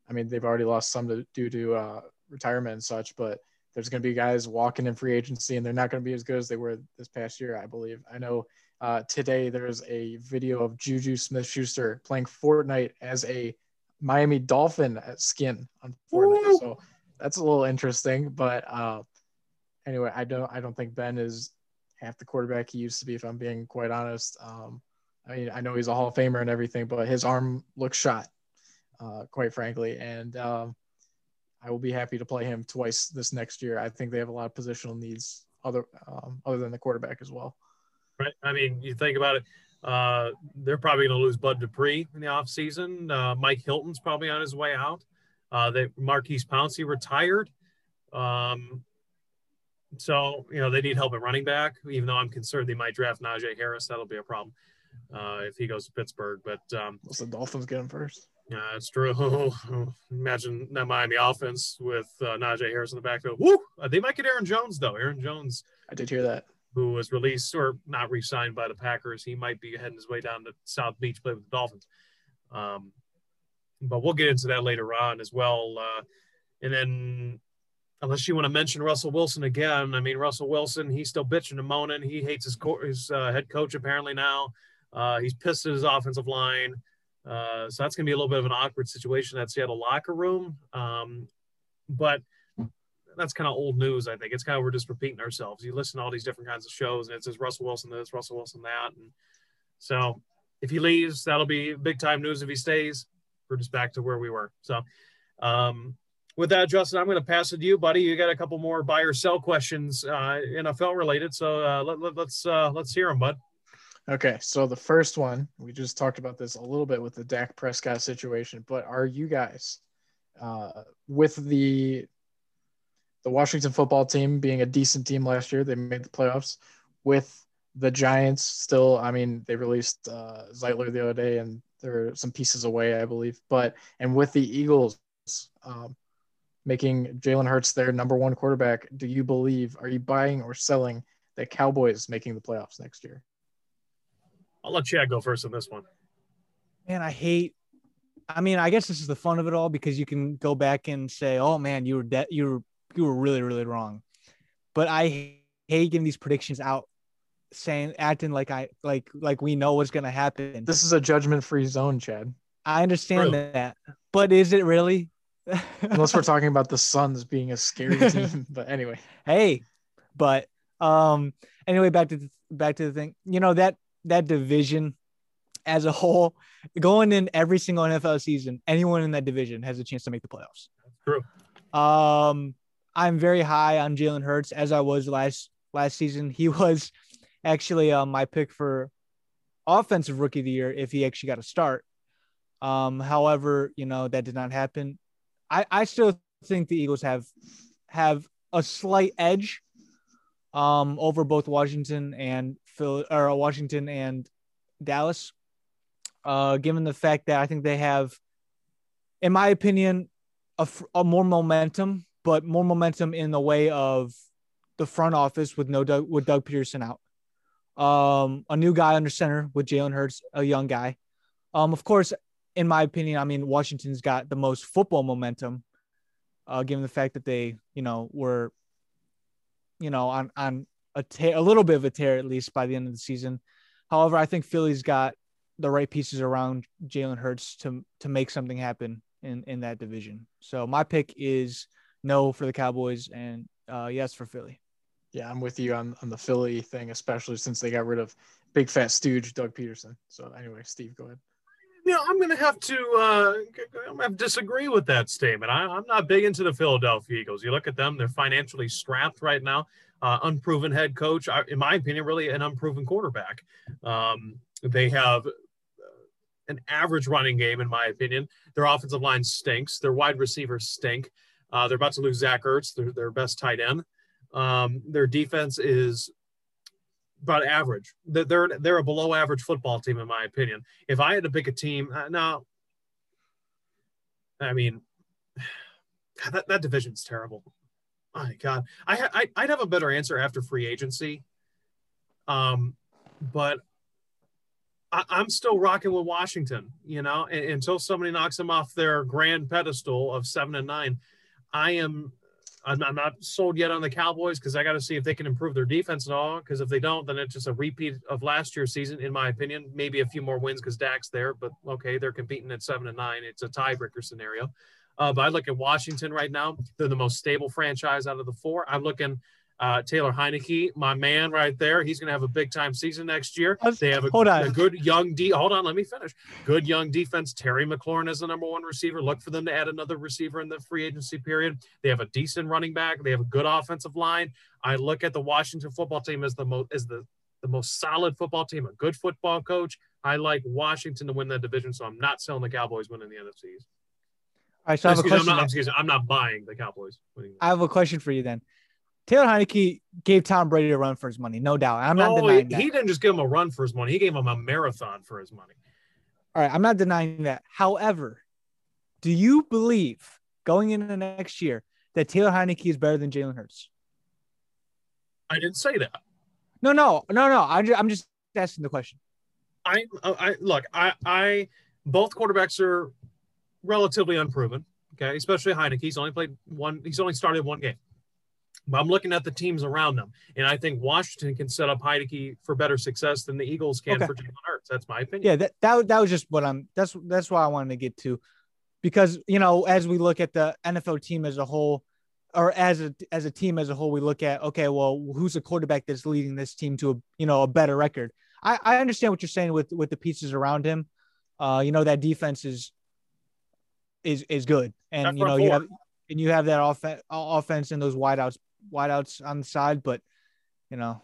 S3: I mean, they've already lost some to, due to uh, retirement and such, but there's going to be guys walking in free agency and they're not going to be as good as they were this past year, I believe. I know uh, today there's a video of Juju Smith Schuster playing Fortnite as a Miami Dolphin skin on Fortnite. So that's a little interesting. But uh, anyway, I don't I don't think Ben is half the quarterback he used to be, if I'm being quite honest. Um, I mean, I know he's a Hall of Famer and everything, but his arm looks shot, uh, quite frankly. And um, I will be happy to play him twice this next year. I think they have a lot of positional needs other um, other than the quarterback as well.
S2: Right. I mean, you think about it. Uh, they're probably going to lose Bud Dupree in the offseason. Uh, Mike Hilton's probably on his way out. Uh, they Maurkice Pouncey retired. Um, so you know they need help at running back. Even though I'm concerned they might draft Najee Harris, that'll be a problem. uh, if he goes to Pittsburgh. But um,
S3: Unless the Dolphins get him first.
S2: yeah, it's true. Imagine that Miami offense with uh, Najee Harris in the backfield. Woo! Uh, they might get Aaron Jones though. Aaron Jones,
S3: I did hear that.
S2: who was released or not re-signed by the Packers, he might be heading his way down to South Beach play with the Dolphins. Um, but we'll get into that later on as well. Uh, and then, unless you want to mention Russell Wilson again, I mean Russell Wilson, he's still bitching and moaning. He hates his co- his uh, head coach apparently now. Uh, he's pissed at his offensive line. Uh, so that's going to be a little bit of an awkward situation at Seattle locker room. Um, but that's kind of old news. I think it's kind of we're just repeating ourselves. You listen to all these different kinds of shows, and it says Russell Wilson this, Russell Wilson that, and so if he leaves, that'll be big time news. If he stays, we're just back to where we were. So, um, with that, Justin, I'm going to pass it to you, buddy. You got a couple more buy or sell questions, uh, NFL related. So uh, let, let, let's uh, let's hear them, bud.
S3: Okay, so the first one, we just talked about this a little bit with the Dak Prescott situation, but are you guys uh, with the the Washington football team being a decent team last year, they made the playoffs with the Giants still, I mean, they released uh, Zeitler the other day and there are some pieces away, I believe, but and with the Eagles um, making Jalen Hurts their number one quarterback, do you believe, are you buying or selling the Cowboys making the playoffs next year?
S2: I'll let Chad go first on this one.
S4: Man, I hate. I mean, I guess this is the fun of it all because you can go back and say, "Oh man, you were de- you were you were really really wrong." But I hate giving these predictions out, saying acting like I like like we know what's gonna happen.
S3: This is a judgment-free zone, Chad.
S4: I understand
S2: True.
S4: that, but is it really?
S3: Unless we're talking about the Suns being a scary team, but anyway,
S4: hey, but um, anyway, back to the, back to the thing. You know that that division as a whole, going in every single NFL season, anyone in that division has a chance to make the playoffs.
S2: True.
S4: Um, I'm very high on Jalen Hurts as I was last last season. He was actually uh, my pick for offensive rookie of the year if he actually got a start. Um, however, you know that did not happen. I I still think the Eagles have have a slight edge um over both Washington and Phil or Washington and Dallas. Uh, given the fact that I think they have, in my opinion, a more momentum, but more momentum in the way of the front office with no Doug, with Doug Pederson out. Um, a new guy under center with Jalen Hurts, a young guy. Um, of course, in my opinion, I mean Washington's got the most football momentum, uh, given the fact that they, you know, were, you know, on on a tear, a little bit of a tear at least by the end of the season. However, I think Philly's got the right pieces around Jalen Hurts to to make something happen in in that division. So my pick is no for the Cowboys and uh, yes for Philly.
S3: yeah, I'm with you on, on the Philly thing, especially since they got rid of big fat stooge Doug Pederson. So anyway, Steve, go ahead.
S2: You know, I'm going to have to uh, disagree with that statement. I, I'm not big into the Philadelphia Eagles. You look at them; they're financially strapped right now. Uh, unproven head coach, in my opinion, really an unproven quarterback. Um, they have uh, an average running game, in my opinion. Their offensive line stinks. Their wide receivers stink. Uh, they're about to lose Zach Ertz, their, their best tight end. Um, their defense is about average. They're, they're a below average football team, in my opinion. If I had to pick a team, uh, no, I mean, God, that, that division's terrible. My God, I, I I'd have a better answer after free agency, um, but I, I'm still rocking with Washington. You know, and, until somebody knocks them off their grand pedestal of seven and nine, I am. I'm, I'm not sold yet on the Cowboys because I got to see if they can improve their defense at all. Because if they don't, then it's just a repeat of last year's season, in my opinion. Maybe a few more wins because Dak's there, but okay, they're competing at seven and nine. It's a tiebreaker scenario. Uh, but I look at Washington right now; they're the most stable franchise out of the four. I'm looking uh, Taylor Heinicke, my man right there. He's going to have a big time season next year. They have a,
S4: hold on.
S2: a good young D. Hold on, let me finish. Good young defense. Terry McLaurin is the number one receiver. Look for them to add another receiver in the free agency period. They have a decent running back. They have a good offensive line. I look at the Washington football team as the most as the the most solid football team, a good football coach. I like Washington to win that division, so I'm not selling the Cowboys winning the NFCs.
S4: All right, so I have a
S2: Excuse I'm
S4: question.
S2: not, excuse I'm not buying the Cowboys.
S4: I have a question for you then. Taylor Heinicke gave Tom Brady a run for his money, no doubt. I'm not
S2: no,
S4: denying
S2: he,
S4: that.
S2: he didn't just give him a run for his money. He gave him a marathon for his money.
S4: All right, I'm not denying that. However, do you believe going into the next year that Taylor Heinicke is better than Jalen Hurts?
S2: I didn't say that.
S4: No, no, no, no. I'm just, I'm just asking the question.
S2: I, uh, I look, I, I, both quarterbacks are relatively unproven. Okay, especially Heinicke. He's only played one. He's only started one game. But I'm looking at the teams around them, and I think Washington can set up Heinicke for better success than the Eagles can
S4: Okay.
S2: for Jalen Hurts. That's my opinion.
S4: Yeah, that, that that was just what I'm. That's that's why I wanted to get to, because you know, as we look at the NFL team as a whole, or as a as a team as a whole, we look at okay, well, who's the quarterback that's leading this team to a you know a better record? I I understand what you're saying with with the pieces around him. Uh, you know that defense is is is good, and
S2: That's
S4: you know you have and you have that offense offense and those wideouts wideouts on the side, but you know.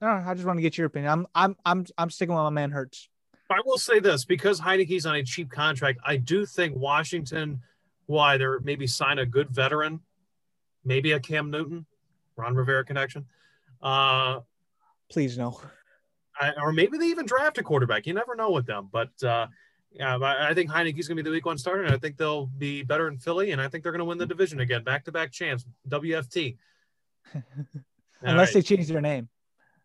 S4: I, I just want to get your opinion. I'm I'm I'm I'm sticking with my man Hurts.
S2: I will say this because Heinicke's on a cheap contract. I do think Washington will either maybe sign a good veteran, maybe a Cam Newton, Ron Rivera connection, uh,
S4: Please no.
S2: I, or maybe they even draft a quarterback. You never know with them. But uh, yeah, I think Heinicke's going to be the week one starter, and I think they'll be better in Philly, and I think they're going to win the division again, back to back champs, WFT.
S4: Unless
S2: All
S4: they change their name.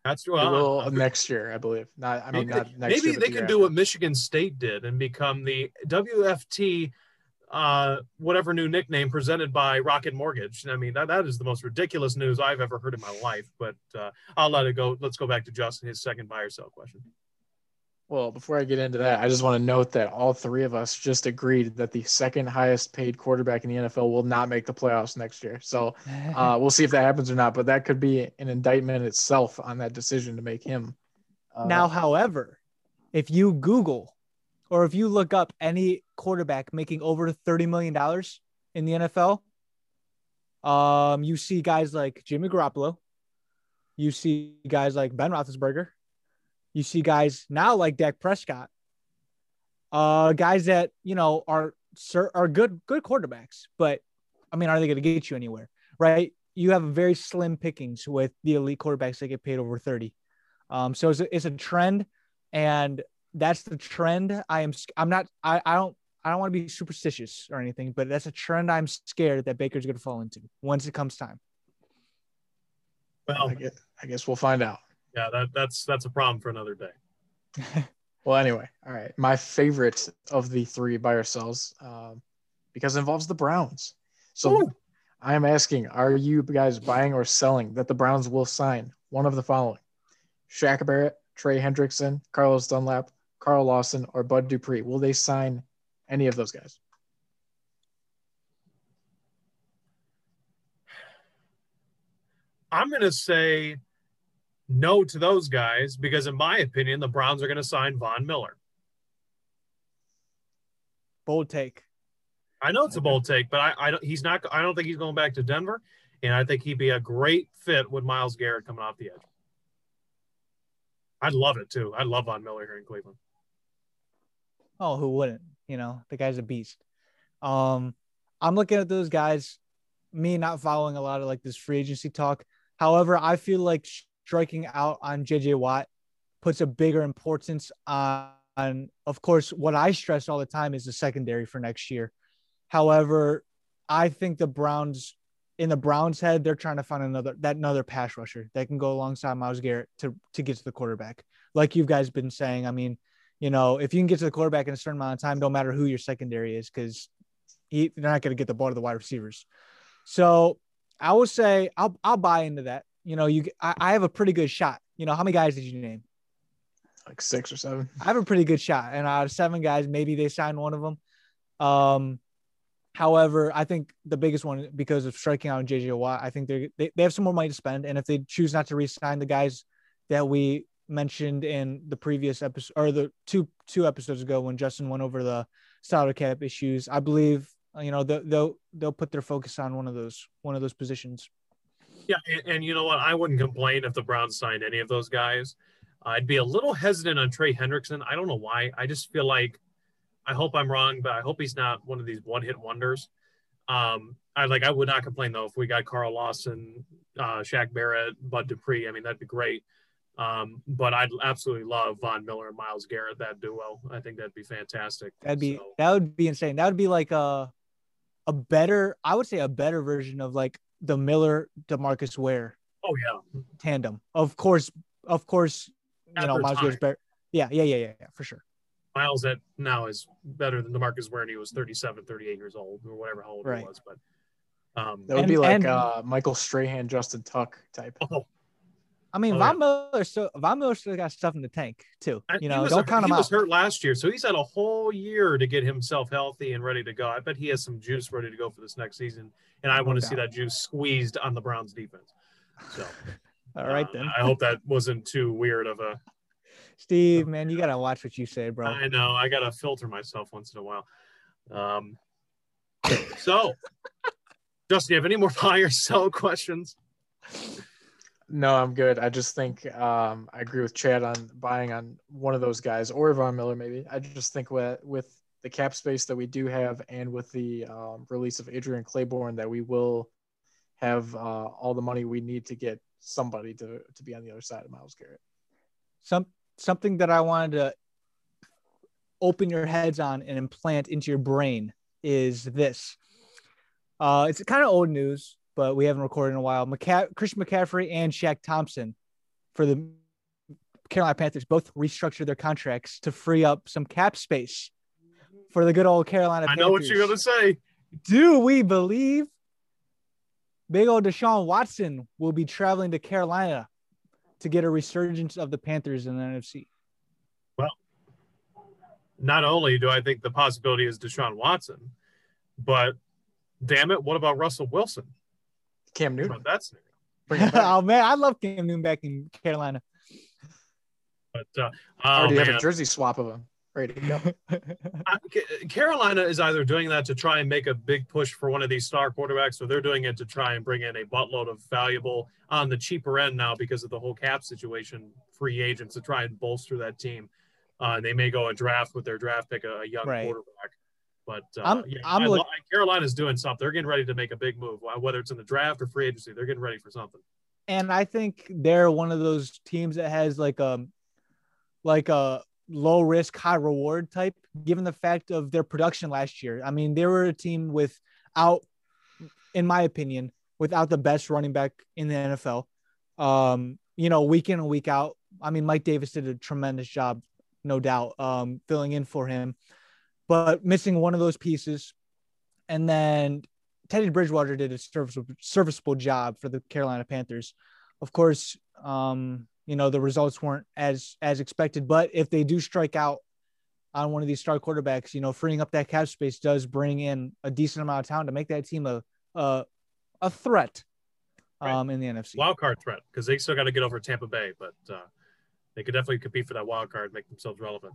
S2: that's
S3: They
S2: true.
S3: will
S2: Uh,
S3: next year, I believe. Not, I mean,
S2: maybe
S3: not next
S2: maybe
S3: year.
S2: they
S3: the
S2: can
S3: year
S2: do
S3: after.
S2: what Michigan State did and become the WFT, uh, whatever new nickname presented by Rocket Mortgage. I mean, that, that is the most ridiculous news I've ever heard in my life. But uh, I'll let it go. Let's go back to Justin, his second buy or sell question.
S3: Well, before I get into that, I just want to note that all three of us just agreed that the second highest paid quarterback in the NFL will not make the playoffs next year. So uh, we'll see if that happens or not. But that could be an indictment itself on that decision to make him. Uh,
S4: now, however, if you Google or if you look up any quarterback making over $30 million in the NFL, um, you see guys like Jimmy Garoppolo, you see guys like Ben Roethlisberger, you see guys now like Dak Prescott, uh, guys that you know are cer- are good good quarterbacks, but I mean, are they going to get you anywhere? Right? You have very slim pickings with the elite quarterbacks that get paid over 30. Um, so it's a, it's a trend, and that's the trend. I am. I'm not. I, I don't. I don't want to be superstitious or anything, but that's a trend I'm scared that Baker's going to fall into once it comes time.
S2: Well,
S3: I guess, I guess we'll find out.
S2: Yeah, that, that's that's a problem for another day.
S3: Well, anyway, all right. My favorite of the three buy or sells, um, because it involves the Browns. So
S2: Ooh.
S3: I am asking, are you guys buying or selling that the Browns will sign one of the following? Shaq Barrett, Trey Hendrickson, Carlos Dunlap, Carl Lawson, or Bud Dupree? Will they sign any of those guys?
S2: I'm going to say no to those guys because, in my opinion, the Browns are going to sign Von Miller.
S4: Bold take.
S2: I know it's a bold take, but I, I don't, he's not. I don't think he's going back to Denver, and I think he'd be a great fit with Myles Garrett coming off the edge. I'd love it too. I love Von Miller here in Cleveland.
S4: Oh, who wouldn't? You know, the guy's a beast. Um, I'm looking at those guys. Me not following a lot of like this free agency talk. However, I feel like striking out on JJ Watt puts a bigger importance on, on, of course, what I stress all the time is the secondary for next year. However, I think the Browns, in the Browns' head, they're trying to find another that another pass rusher that can go alongside Myles Garrett to to get to the quarterback. Like you guys been saying, I mean, you know, if you can get to the quarterback in a certain amount of time, don't matter who your secondary is, because they're not going to get the ball to the wide receivers. So I would say I'll I'll buy into that. You know, you I, I have a pretty good shot. You know, how many guys did you name?
S3: Like six or seven?
S4: I have a pretty good shot, and out of seven guys, maybe they sign one of them. Um, however, I think the biggest one because of striking out JJ Watt, I think they they they have some more money to spend, and if they choose not to re-sign the guys that we mentioned in the previous episode or the two two episodes ago when Justin went over the salary cap issues, I believe you know they'll they'll, they'll put their focus on one of those one of those positions.
S2: Yeah, and, and you know what? I wouldn't complain if the Browns signed any of those guys. I'd be a little hesitant on Trey Hendrickson. I don't know why. I just feel like I hope I'm wrong, but I hope he's not one of these one-hit wonders. Um, I like I would not complain though if we got Carl Lawson, uh, Shaq Barrett, Bud Dupree. I mean, that'd be great. Um, but I'd absolutely love Von Miller and Myles Garrett that duo. I think that'd be fantastic.
S4: That'd be
S2: So,
S4: that would be insane. That would be like a a better, I would say a better version of like the Miller Demarcus Ware
S2: oh yeah,
S4: tandem. Of course, of course, you know, Myles Garrett's better. Yeah, yeah, yeah, yeah, yeah, for sure.
S2: Miles that now is better than Demarcus Ware and he was 37, 38 years old or whatever how old
S4: Right.
S2: he was. But um,
S3: That would
S4: And-
S3: be like
S4: and-
S3: uh, Michael Strahan, Justin Tuck type.
S2: oh,
S4: I mean,
S2: Oh,
S4: Von Miller still Von Miller still got stuff in the tank too. You
S2: he
S4: know,
S2: was
S4: don't count him
S2: he was hurt last year, so he's had a whole year to get himself healthy and ready to go. I bet he has some juice ready to go for this next season, and I want to see that juice squeezed on the Browns defense. So,
S4: All right
S2: uh,
S4: then,
S2: I hope that wasn't too weird of a.
S4: Steve, man, you gotta watch what you say, bro.
S2: I know I gotta filter myself once in a while. Um, so, Justin, you have any more buy or sell questions?
S3: No, I'm good. I just think um, I agree with Chad on buying on one of those guys or Von Miller maybe. I just think with the cap space that we do have and with the um, release of Adrian Clayborn that we will have uh, all the money we need to get somebody to to be on the other side of Myles Garrett.
S4: Some something that I wanted to open your heads on and implant into your brain is this. Uh, it's kind of old news, but we haven't recorded in a while. McCa- Christian McCaffrey and Shaq Thompson for the Carolina Panthers both restructured their contracts to free up some cap space for the good old Carolina
S2: I
S4: Panthers.
S2: know what you're gonna say.
S4: Do we believe big old Deshaun Watson will be traveling to Carolina to get a resurgence of the Panthers in the NFC?
S2: Well, not only do I think the possibility is Deshaun Watson, but damn it, what about Russell Wilson?
S3: Cam Newton,
S2: about that scenario?
S3: bring him back.
S4: oh man, I love Cam Newton back in Carolina.
S2: But uh,
S3: I
S2: oh,
S3: already have
S2: man.
S3: a jersey swap of him. Ready to go.
S2: I- Carolina is either doing that to try and make a big push for one of these star quarterbacks, or they're doing it to try and bring in a buttload of valuable on the cheaper end now because of the whole cap situation, free agents to try and bolster that team. Uh, and they may go and draft with their draft pick a, a young
S4: Right.
S2: quarterback. But uh,
S4: I'm-
S2: yeah,
S4: I'm
S2: I
S4: look-
S2: Carolina's doing something. They're getting ready to make a big move, whether it's in the draft or free agency. They're getting ready for something.
S4: and I think they're one of those teams that has like a like a low risk, high reward type, given the fact of their production last year. I mean, they were a team without, in my opinion, without the best running back in the NFL. Um, you know, week in and week out. I mean, Mike Davis did a tremendous job, no doubt, um, filling in for him, but missing one of those pieces. And then Teddy Bridgewater did a serviceable, serviceable job for the Carolina Panthers. Of course, um, you know the results weren't as as expected, but if they do strike out on one of these star quarterbacks, you know, freeing up that cap space does bring in a decent amount of talent to make that team a a, a threat
S2: Right.
S4: um, in the NFC.
S2: Wild card threat because they still got to get over Tampa Bay, but uh, they could definitely compete for that wild card, make themselves relevant.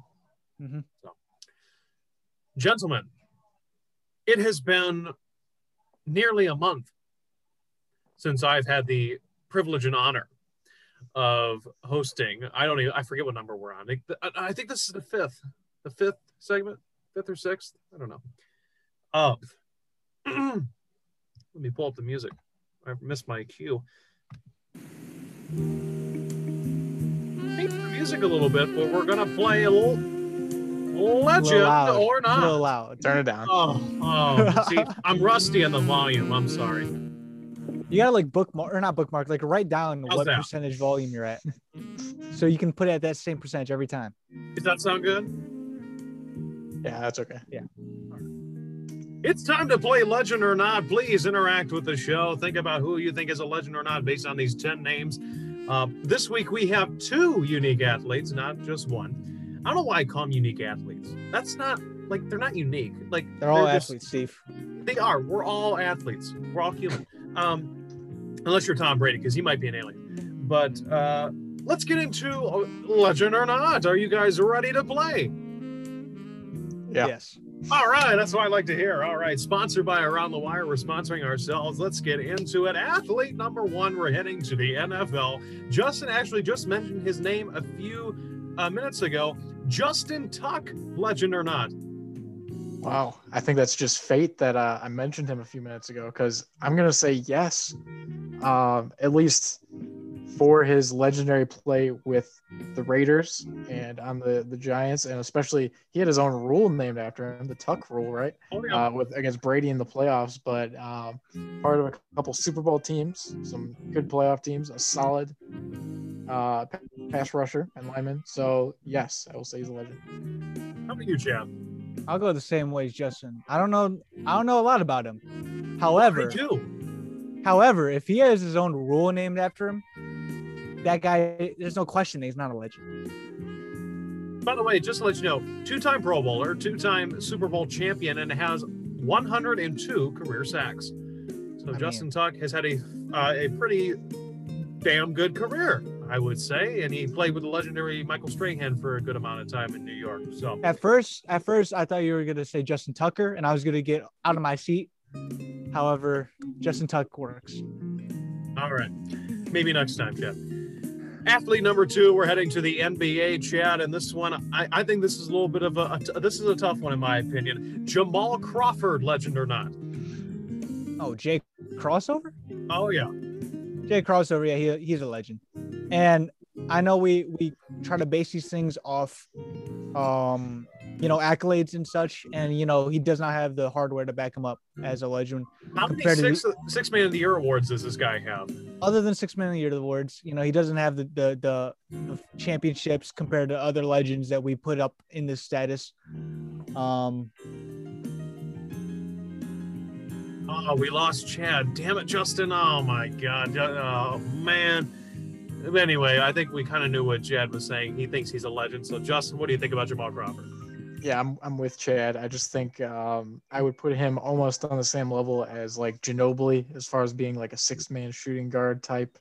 S4: Mm-hmm.
S2: So, gentlemen, it has been nearly a month since I've had the privilege and honor of hosting. I don't even I forget what number we're on. I, think this is the fifth, the fifth segment, fifth or sixth. I don't know. Of let me pull up the music. I missed my cue. Hate the music a little bit, but we're gonna play a little legend
S4: loud,
S2: or
S4: a little
S2: not.
S4: loud.
S3: Turn it down.
S2: Oh, oh, see, I'm rusty on the volume. I'm sorry.
S4: You gotta like bookmark or not bookmark, like write down
S2: How's
S4: what
S2: that?
S4: percentage volume you're at, so you can put it at that same percentage every time.
S2: Does that sound good?
S3: Yeah, that's okay. Yeah.
S2: It's time to play legend or not. Please interact with the show. Think about who you think is a legend or not based on these 10 names. Uh, this week we have two unique athletes, not just one. I don't know why I call them unique athletes. That's not like they're not unique. Like
S4: They're all
S2: just-
S4: athletes, Steve.
S2: They are. We're all athletes. We're all human. Um, unless you're Tom Brady, because he might be an alien. But uh, let's get into uh, legend or not. Are you guys ready to play?
S3: Yeah.
S4: Yes.
S2: All right, that's what I like to hear. All right, sponsored by Around the Wire, we're sponsoring ourselves. Let's get into it. Athlete number one, we're heading to the NFL. Justin actually just mentioned his name a few uh, minutes ago. Justin Tuck, legend or not?
S3: Wow. I think that's just fate that uh, I mentioned him a few minutes ago because I'm going to say yes. um, at least for his legendary play with the Raiders and on the the Giants, and especially he had his own rule named after him, the Tuck rule, right?
S2: Oh, yeah.
S3: Uh, with against Brady in the playoffs, but um, part of a couple Super Bowl teams, some good playoff teams, a solid uh, pass rusher and lineman. So yes, I will say he's a legend.
S2: How about you, Chad?
S4: I'll go the same way as Justin. I don't know. I don't know a lot about him. However,
S2: Me too.
S4: however, if he has his own rule named after him, that guy, there's no question that he's not a legend.
S2: By the way, just to let you know, two-time Pro Bowler, two-time Super Bowl champion, and has 102 career sacks. So
S4: I
S2: Justin
S4: mean-
S2: Tuck has had a uh, a pretty damn good career, I would say, and he played with the legendary Michael Strahan for a good amount of time in New York. So
S4: At first, at first, I thought you were gonna say Justin Tucker, and I was gonna get out of my seat. However, Justin Tuck works.
S2: All right. Maybe next time, Chad. Athlete number two, we're heading to the NBA, Chad, and this one, I, I think this is a little bit of a this is a tough one in my opinion. Jamal Crawford, legend or not?
S4: Oh, Jay Crossover.
S2: Oh yeah,
S4: Jay Crossover, yeah, he, he's a legend. And I know we we try to base these things off, um, you know, accolades and such, and you know he does not have the hardware to back him up as a legend.
S2: how many
S4: Compared to
S2: six six man of the year awards does this guy have?
S4: Other than six man of the year awards, you know, he doesn't have the the the, the championships compared to other legends that we put up in this status. Um,
S2: Oh, we lost Chad. Damn it, Justin. Oh my God. Oh man. Anyway, I think we kind of knew what Chad was saying. He thinks he's a legend. So, Justin, what do you think about Jamal Crawford?
S3: Yeah, I'm I'm with Chad. I just think um, I would put him almost on the same level as like Ginobili as far as being like a six man shooting guard type.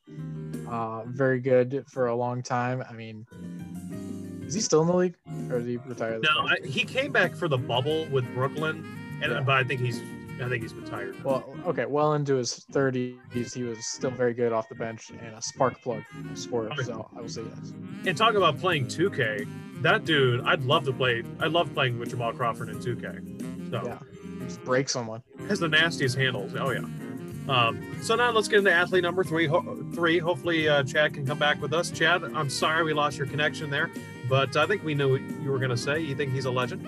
S3: Uh, very good for a long time. I mean, is he still in the league or is he retired?
S2: No. I, he came back for the bubble with Brooklyn, and
S3: Yeah.
S2: but I think he's I think he's retired.
S3: Well, okay, well into his 30s, he was still very good off the bench and a spark plug scorer. So I would say yes.
S2: And talk about playing 2K. That dude, I'd love to play. I love playing with Jamal Crawford in 2K. So
S3: Yeah, just break someone.
S2: has the nastiest handles. Oh yeah. Um, so now let's get into athlete number three. Ho- three. Hopefully, uh, Chad can come back with us. Chad, I'm sorry we lost your connection there, but I think we knew what you were going to say. You think he's a legend?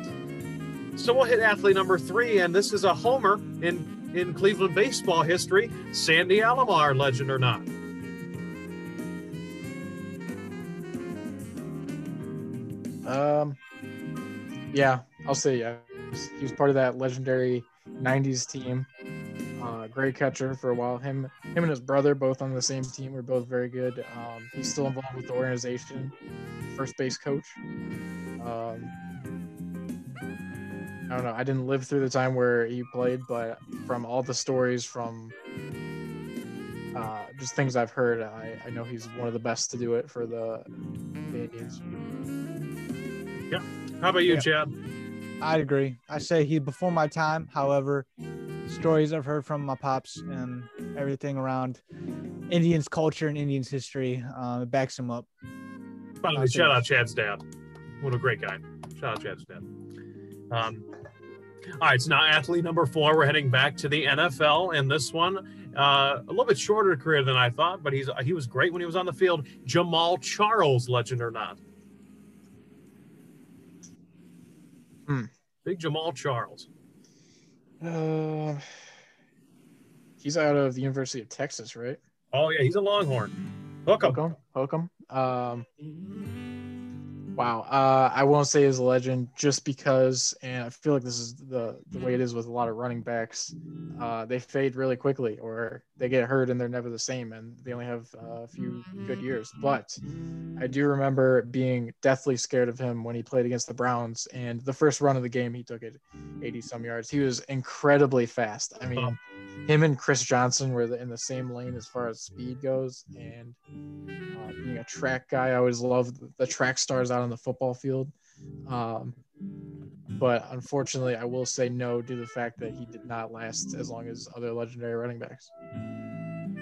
S2: So we'll hit athlete number three, and this is a homer in in Cleveland baseball history. Sandy Alomar, legend or not?
S3: Um, yeah, I'll say yeah. He was part of that legendary '90s team. Uh, great catcher for a while. Him, him and his brother both on the same team were both very good. Um, he's still involved with the organization, first base coach. Um, I don't know. I didn't live through the time where he played, but from all the stories from uh, just things I've heard, I, I know he's one of the best to do it for the, the Indians. Yeah.
S2: How about you,
S4: Yeah.
S2: Chad?
S4: I'd agree. I say he before my time. However, stories I've heard from my pops and everything around Indians culture and Indians history uh, backs him up.
S2: By the way, shout out Chad's dad. What a great guy. Shout out Chad's dad. Um, all right, so now athlete number four, we're heading back to the NFL, and this one uh, a little bit shorter career than I thought, but he's he was great when he was on the field. Jamaal Charles, legend or not?
S3: Hmm.
S2: Big Jamaal Charles.
S3: Uh, he's out of the University of Texas, right?
S2: Oh yeah, he's a Longhorn. Hook 'em.
S3: Hook 'em, hook 'em. Um, wow. Uh, I won't say he's a legend just because, and I feel like this is the the way it is with a lot of running backs. Uh, they fade really quickly, or they get hurt and they're never the same, and they only have uh, a few good years. But I do remember being deathly scared of him when he played against the Browns, and the first run of the game, he took it 80 some yards. He was incredibly fast. I mean,
S2: Oh.
S3: Him and Chris Johnson were in the same lane as far as speed goes, and uh, being a track guy, I always loved the track stars out on the football field. Um, but unfortunately, I will say no due to the fact that he did not last as long as other legendary running backs.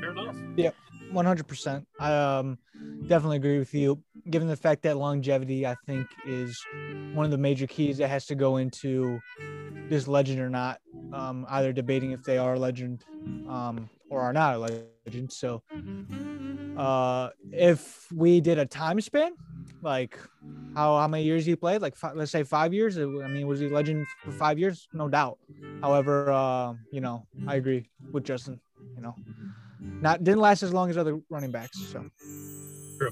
S2: Fair enough.
S4: 100%. I um, definitely agree with you. Given the fact that longevity, I think, is one of the major keys that has to go into this legend or not, um, either debating if they are a legend um, or are not a legend. So, uh, if we did a time span, like how how many years he played, like five, let's say five years. I mean, was he legend for five years? No doubt. However, uh, you know, I agree with Justin. You know, not didn't last as long as other running backs. So.
S2: True.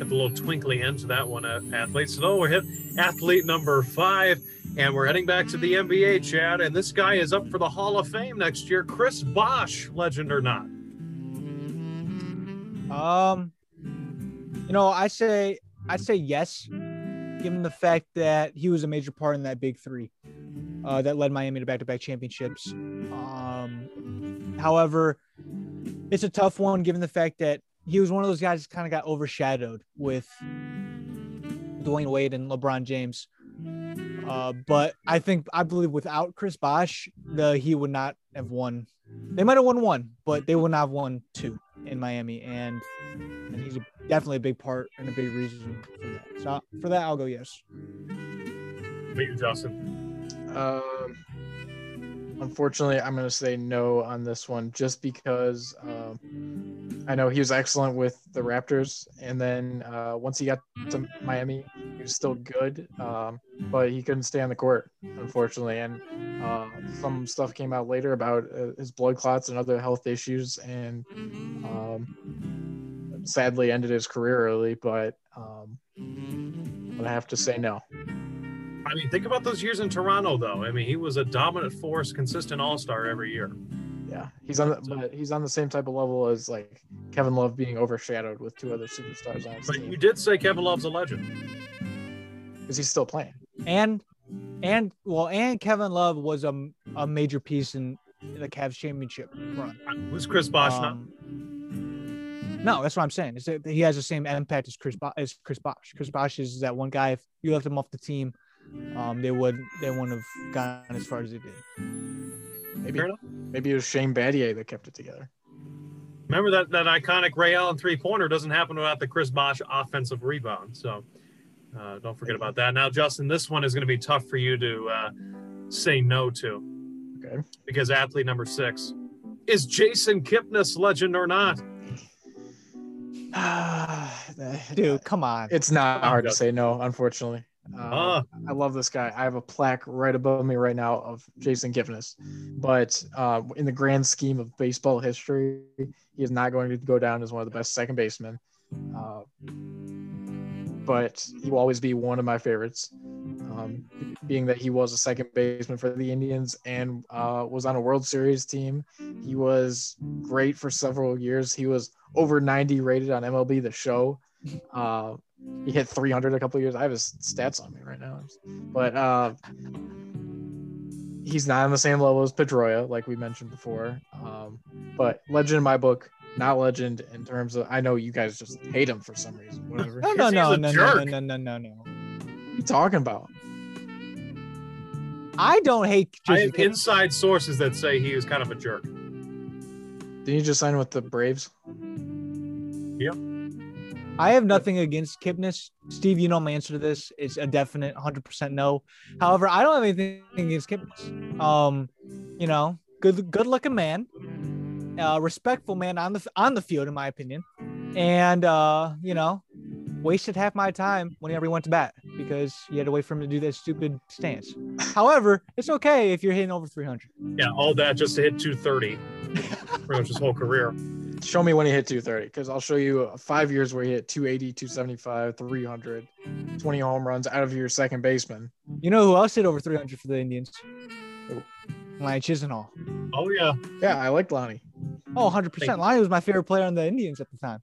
S2: Got the little twinkly end to that one, uh. So we're hit athlete number five, and we're heading back to the NBA, Chad. And this guy is up for the Hall of Fame next year. Chris Bosh, legend or not?
S4: Um, you know, I say I'd say yes, given the fact that he was a major part in that big three uh, that led Miami to back-to-back championships. Um, however, it's a tough one given the fact that he was one of those guys that kind of got overshadowed with Dwyane Wade and LeBron James. Uh, but I think I believe without Chris Bosh, the he would not have won. They might have won one, but they would not have won two in Miami, and and he's a, definitely a big part and a big reason for that. So for that, I'll go yes.
S2: Meet you, Justin.
S3: Um, unfortunately, I'm going to say no on this one just because um, I know he was excellent with the Raptors. And then uh, once he got to Miami, he was still good, um, but he couldn't stay on the court, unfortunately. And uh, some stuff came out later about uh, his blood clots and other health issues. And um, sadly ended his career early, but um, I have to say no.
S2: I mean, think about those years in Toronto, though. I mean, he was a dominant force, consistent All Star every year.
S3: Yeah, he's on, the, but he's on the same type of level as like Kevin Love being overshadowed with two other superstars on his
S2: But
S3: team.
S2: you did say Kevin Love's a legend.
S3: because he's still playing.
S4: And and well, and Kevin Love was a, a major piece in the Cavs championship run.
S2: Was Chris Bosh not?
S4: Um, no, that's what I'm saying. Is that he has the same impact as Chris Bo- as Chris Bosh. Chris Bosh is that one guy. If you left him off the team, um, they would they wouldn't have gotten as far as they did.
S3: Maybe maybe it was Shane Battier that kept it together.
S2: Remember that that iconic Ray Allen three pointer doesn't happen without the Chris Bosh offensive rebound. So uh, don't forget about that. Now, Justin, this one is going to be tough for you to uh, say no to
S3: Okay.
S2: because athlete number six is Jason Kipnis, legend or not.
S4: Dude, come on.
S3: it's not hard to say no, unfortunately. Uh,
S2: Ah.
S3: I love this guy. I have a plaque right above me right now of Jason Kipnis, but uh, in the grand scheme of baseball history, he is not going to go down as one of the best second basemen. Uh, but he will always be one of my favorites, um, being that he was a second baseman for the Indians and uh, was on a World Series team. He was great for several years. He was over 90 rated on MLB The Show. Uh, he hit 300 a couple of years. I have his stats on me right now, but uh, he's not on the same level as Pedroia, like we mentioned before. Um, but legend in my book, not legend in terms of. I know you guys just hate him for some reason. Whatever.
S4: No,
S3: what
S4: no,
S2: He's
S4: no, no, no, no, no, no, no.
S3: are you talking about?
S4: I don't hate
S2: I have
S4: Kipnis.
S2: inside sources that say he is kind of a jerk.
S3: Didn't you just sign with the Braves?
S4: I have nothing against Kipnis. Steve, you know my answer to this. It's a definite 100% no. However, I don't have anything against Kipnis. Um, you know, good good looking man, uh, respectful man on the on the field, in my opinion, and uh, you know, wasted half my time whenever he went to bat because you had to wait for him to do that stupid stance. However, it's okay if you're hitting over 300.
S2: Yeah, all that just to hit 230 pretty much his whole career.
S3: Show me when he hit 230, because I'll show you uh, five years where he hit 280, 275, 300, 20 home runs out of your second baseman.
S4: You know who else hit over 300 for the Indians?
S3: Who?
S4: Lonnie Chisenhall.
S2: Oh yeah,
S3: Yeah, I like Lonnie.
S4: Oh, 100%.
S2: Thank.
S4: Lonnie was my favorite player on the Indians at the time.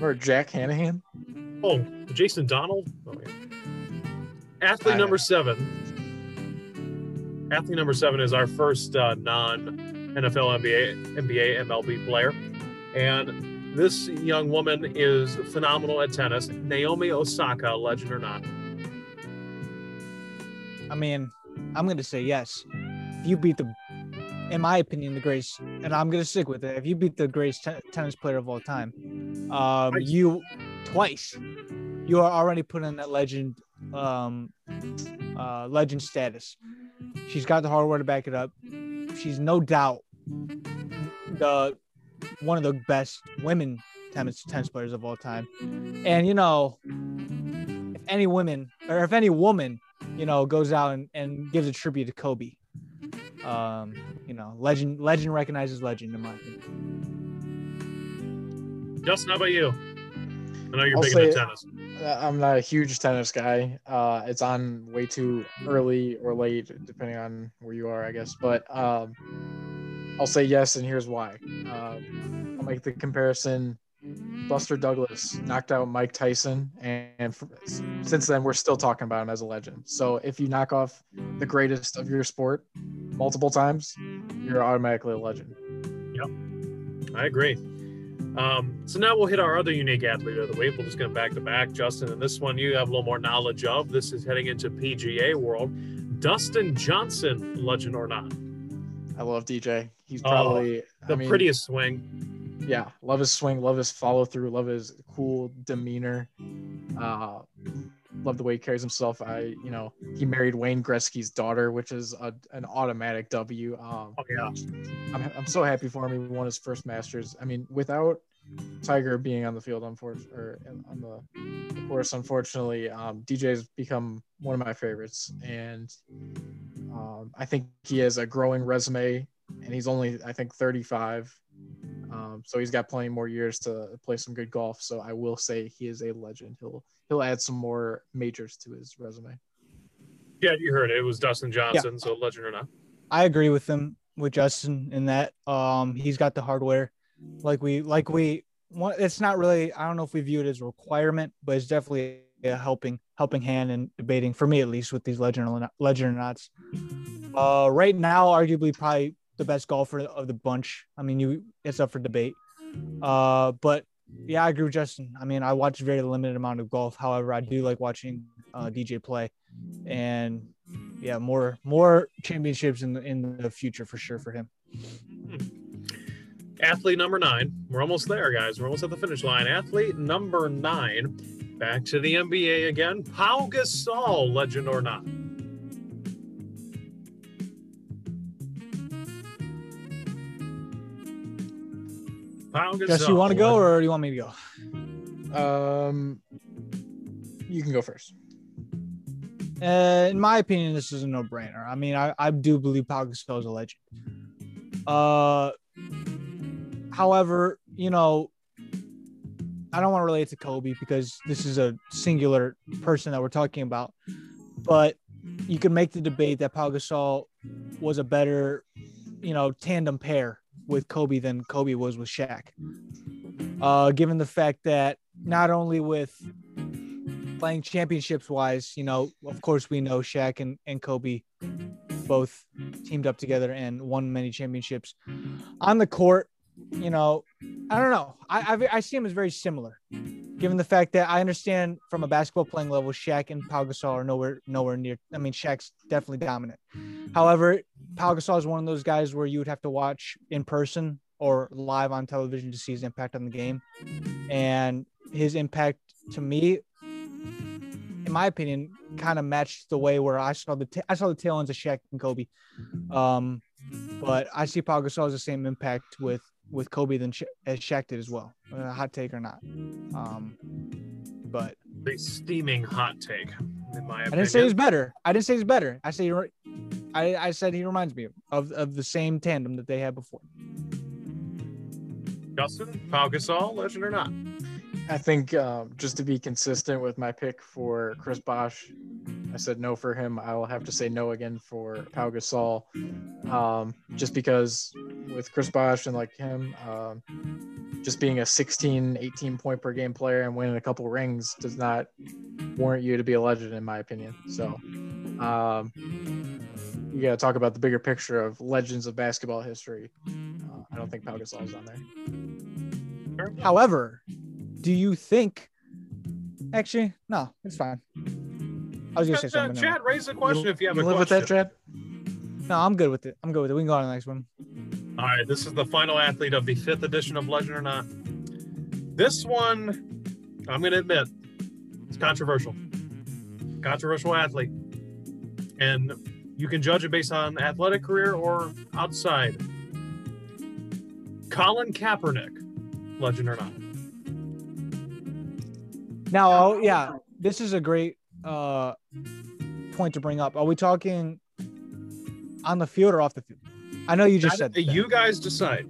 S3: Or Jack Hannahan?
S2: Oh, Jason Donald. Oh, yeah. Athlete
S3: I-
S2: number seven. Athlete number seven is our first uh, non NFL, NBA, NBA, MLB player, and this young woman is phenomenal at tennis. Naomi Osaka, legend or not.
S4: I mean, I'm going to say yes. If you beat the, in my opinion, the greatest, and I'm going to stick with it. If you beat the greatest te- tennis player of all time, um, you twice, you are already put in that legend, um, uh, legend status. She's got the hardware to back it up. She's no doubt the one of the best women tennis tennis players of all time. And you know, if any women or if any woman, you know, goes out and, and gives a tribute to Kobe, um, you know, legend legend recognizes legend in my opinion.
S2: Justin, how about you? I know you're
S3: I'll
S2: big
S3: say-
S2: into tennis.
S3: Uh, I'm not a huge tennis guy. Uh, it's on way too early or late, depending on where you are, I guess. But um, I'll say yes, and here's why. Um, I'll make the comparison. Buster Douglas knocked out Mike Tyson, and, and f- since then we're still talking about him as a legend. So if you knock off the greatest of your sport multiple times, you're automatically a legend.
S2: Yep, I agree. Um, so now we'll hit our other unique athlete of the week. We'll just go back to back, Justin. And this one you have a little more knowledge of. This is heading into PGA world. Dustin Johnson, legend or not,
S3: I love DJ. He's
S2: Oh,
S3: probably
S2: the
S3: I mean,
S2: prettiest swing.
S3: yeah, love his swing, love his follow through, love his cool demeanor. Uh, love the way he carries himself. I, you know, he married Wayne Gretzky's daughter, which is a, an automatic W. Um,
S2: Oh yeah,
S3: I'm, I'm so happy for him. He won his first Masters. I mean, without Tiger being on the field, unfortunately, or on the, the course, unfortunately, um, DJ's become one of my favorites, and um, I think he has a growing resume, and he's only, I think, 35. Um, so he's got plenty more years to play some good golf. So I will say he is a legend. He'll he'll add some more majors to his resume.
S2: yeah. You heard it. It was Dustin Johnson. So legend or not.
S4: I agree with him with Justin in that um he's got the hardware like we like we it's not really I don't know if we view it as a requirement but it's definitely a helping helping hand in debating for me at least with these legend or not, legend or nots. Uh right now arguably probably the best golfer of the bunch. I mean you it's up for debate. Uh but yeah, I agree with Justin. I mean, I watch very limited amount of golf. However, I do like watching uh, DJ play, and yeah, more more championships in the in the future for sure for him.
S2: Athlete number nine. We're almost there, guys. We're almost at the finish line. Athlete number nine. Back to the NBA again. Pau Gasol, legend or not. Pau Gasol.
S4: Jess, you want to go or do you want me to go?
S3: Um, you can go first.
S4: Uh, in my opinion, this is a no-brainer. I mean, I, I do believe Pau Gasol is a legend. Uh, however, you know, I don't want to relate to Kobe because this is a singular person that we're talking about. But you can make the debate that Pau Gasol was a better, you know, tandem pair with Kobe than Kobe was with Shaq. Uh, given the fact that not only with playing championships wise, you know, of course we know Shaq and, and Kobe both teamed up together and won many championships. On the court, you know, I don't know. I, I I see him as very similar, given the fact that I understand from a basketball playing level, Shaq and Pau Gasol are nowhere nowhere near. I mean, Shaq's definitely dominant. However, Pau Gasol is one of those guys where you would have to watch in person or live on television to see his impact on the game, and his impact to me, in my opinion, kind of matched the way where I saw the ta- I saw the tail ends of Shaq and Kobe. Um, but I see Pau Gasol has the same impact with with Kobe than Sha- as Shaq did as well. Hot take or not? Um, but
S2: The steaming hot take, in my
S4: I didn't say he's better. I didn't say he's better. I say you're- I I said he reminds me of of the same tandem that they had before.
S2: Justin, Pau Gasol, legend or not?
S3: I think um, just to be consistent with my pick for Chris Bosh, I said no for him. I will have to say no again for Pau Gasol, um, just because with Chris Bosh and like him, um, just being a 16, 18 point per game player and winning a couple rings does not warrant you to be a legend, in my opinion. So um, you got to talk about the bigger picture of legends of basketball history. Uh, I don't think Pau Gasol is on there.
S2: Fair.
S4: However, do you think? Actually, no, it's fine. I was gonna say something. never
S2: Chad, raise a question if you have
S3: you
S2: a
S3: live
S2: question.
S3: with that, Chad?
S4: No, I'm good with it. I'm good with it. We can go on to the next one.
S2: All right, this is the final athlete of the fifth edition of Legend or Not. This one, I'm going to admit, it's controversial. Controversial athlete. And you can judge it based on athletic career or outside. Colin Kaepernick, legend or not?
S4: Now, oh, yeah, this is a great uh, point to bring up. Are we talking on the field or off the field? I know you just
S2: That-
S4: said that.
S2: you guys decide.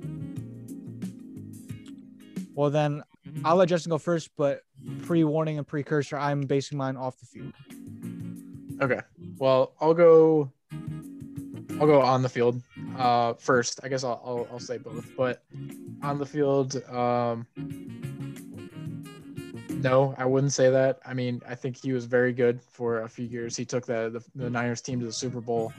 S4: Well, then I'll let Justin go first, but pre-warning and precursor, I'm basing mine off the field.
S3: Okay. Well, I'll go. I'll go on the field uh, first. I guess I'll, I'll I'll say both, but on the field, um, no, I wouldn't say that. I mean, I think he was very good for a few years. He took the the, the Niners team to the Super Bowl,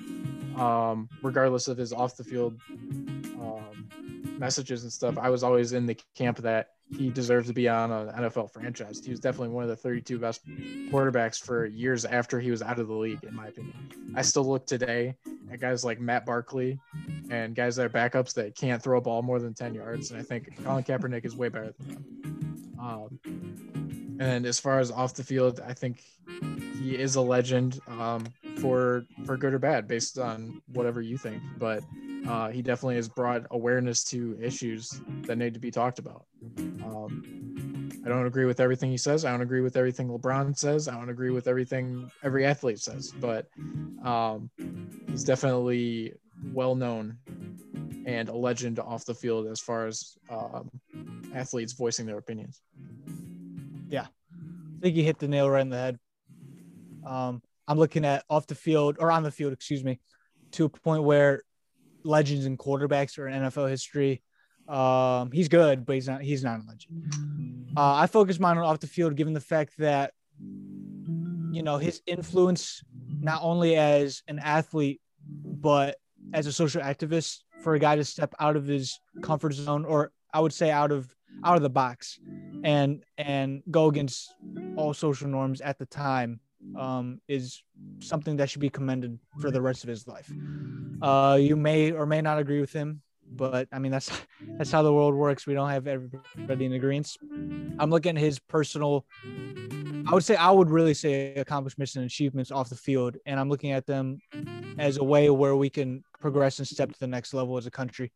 S3: um, regardless of his off the field um, messages and stuff. I was always in the camp that he deserves to be on an NFL franchise. He was definitely one of the 32 best quarterbacks for years after he was out of the league, in my opinion. I still look today at guys like Matt Barkley and guys that are backups that can't throw a ball more than 10 yards. And I think Colin Kaepernick is way better than them. Um, and as far as off the field, I think he is a legend um, for for good or bad, based on whatever you think. But uh, he definitely has brought awareness to issues that need to be talked about. Um, I don't agree with everything he says. I don't agree with everything LeBron says. I don't agree with everything every athlete says. But um, he's definitely well known and a legend off the field as far as um, athletes voicing their opinions.
S4: I think you hit the nail right in the head. Um, I'm looking at off the field or on the field, excuse me, to a point where legends and quarterbacks are in NFL history. Um, he's good, but he's not. He's not a legend. Uh, I focus mine on off the field, given the fact that you know his influence not only as an athlete, but as a social activist for a guy to step out of his comfort zone, or I would say out of out of the box, and and go against all social norms at the time um, is something that should be commended for the rest of his life. Uh, you may or may not agree with him, but I mean that's that's how the world works. We don't have everybody in agreement. I'm looking at his personal. I would say I would really say accomplishments and achievements off the field, and I'm looking at them as a way where we can progress and step to the next level as a country.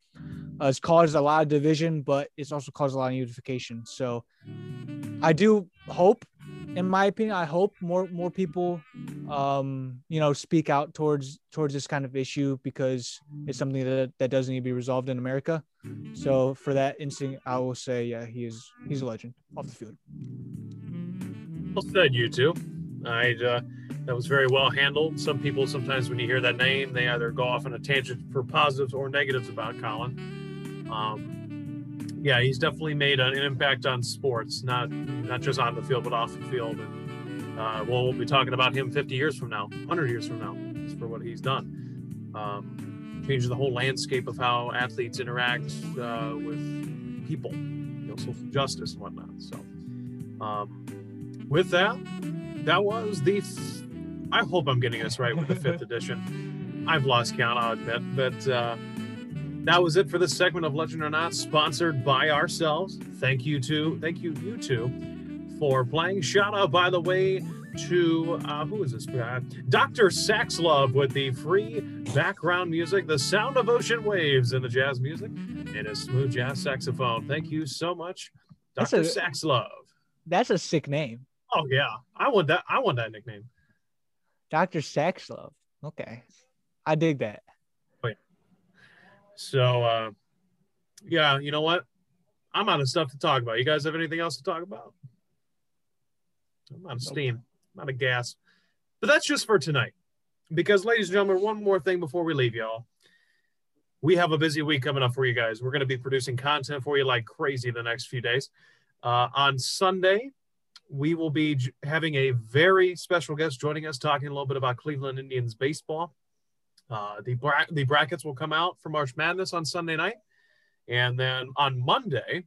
S4: Uh, it's caused a lot of division, but it's also caused a lot of unification. So I do hope, in my opinion, I hope more more people, um, you know, speak out towards towards this kind of issue because it's something that that does need to be resolved in America. So for that instinct, I will say, yeah, he is he's a legend off the field.
S2: Well said, you two. I uh, that was very well handled. Some people sometimes when you hear that name, they either go off on a tangent for positives or negatives about Colin. Um, yeah, he's definitely made an impact on sports, not not just on the field but off the field. And uh, well, we'll be talking about him 50 years from now, 100 years from now, for what he's done. Um, changed the whole landscape of how athletes interact uh, with people, you know, social justice and whatnot. So. Um, with that, that was the. I hope I'm getting this right with the fifth edition. I've lost count, I'll admit, but uh, that was it for this segment of Legend or Not, sponsored by ourselves. Thank you to thank you you two for playing. Shout out, by the way, to uh, who is this? Uh, Dr. Sax Love with the free background music, the sound of ocean waves in the jazz music, and a smooth jazz saxophone. Thank you so much,
S4: That's
S2: Dr.
S4: a-
S2: Sax Love.
S4: That's a sick name,
S2: Oh yeah, I want that. I want that nickname.
S4: Doctor Saxlove. Okay, I dig that. Wait.
S2: So, uh, yeah, you know what? I'm out of stuff to talk about. You guys have anything else to talk about? I'm out of steam. I'm out of gas. But that's just for tonight. Because, ladies and gentlemen, one more thing before we leave, y'all. We have a busy week coming up for you guys. We're going to be producing content for you like crazy the next few days. Uh, on Sunday, we will be having a very special guest joining us, talking a little bit about Cleveland Indians baseball. Uh, the bra- the brackets will come out for March Madness on Sunday night, and then on Monday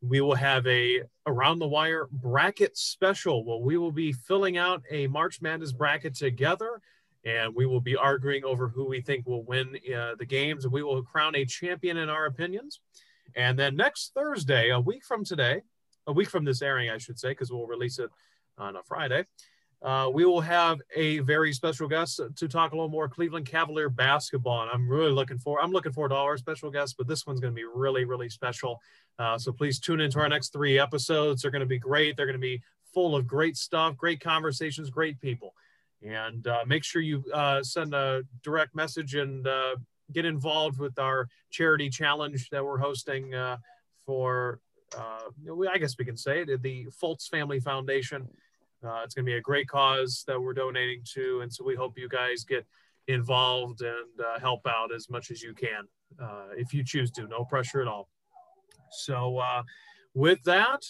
S2: we will have a around the wire bracket special. Well, we will be filling out a March Madness bracket together, and we will be arguing over who we think will win uh, the games, and we will crown a champion in our opinions. And then next Thursday, a week from today, a week from this airing, I should say, because we'll release it on a Friday. uh, we will have a very special guest to talk a little more Cleveland Cavalier basketball. And I'm really looking for, I'm looking forward to all our special guests, but this one's going to be really, really special. Uh, so please tune into our next three episodes. They're going to be great. They're going to be full of great stuff, great conversations, great people. And uh, make sure you uh, send a direct message and uh, get involved with our charity challenge that we're hosting uh, I guess we can say it, the Fultz Family Foundation. Uh, it's going to be a great cause that we're donating to, and so we hope you guys get involved and uh, help out as much as you can uh, if you choose to. No pressure at all. So, uh, with that,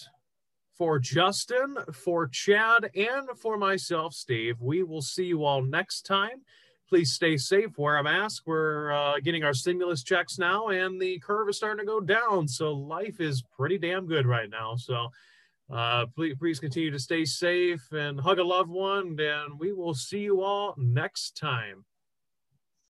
S2: for Justin, for Chad, and for myself, Steve, we will see you all next time. Please stay safe, wear a mask. We're uh, getting our stimulus checks now, and the curve is starting to go down. So, life is pretty damn good right now. So, uh, please, please continue to stay safe and hug a loved one, and we will see you all next time.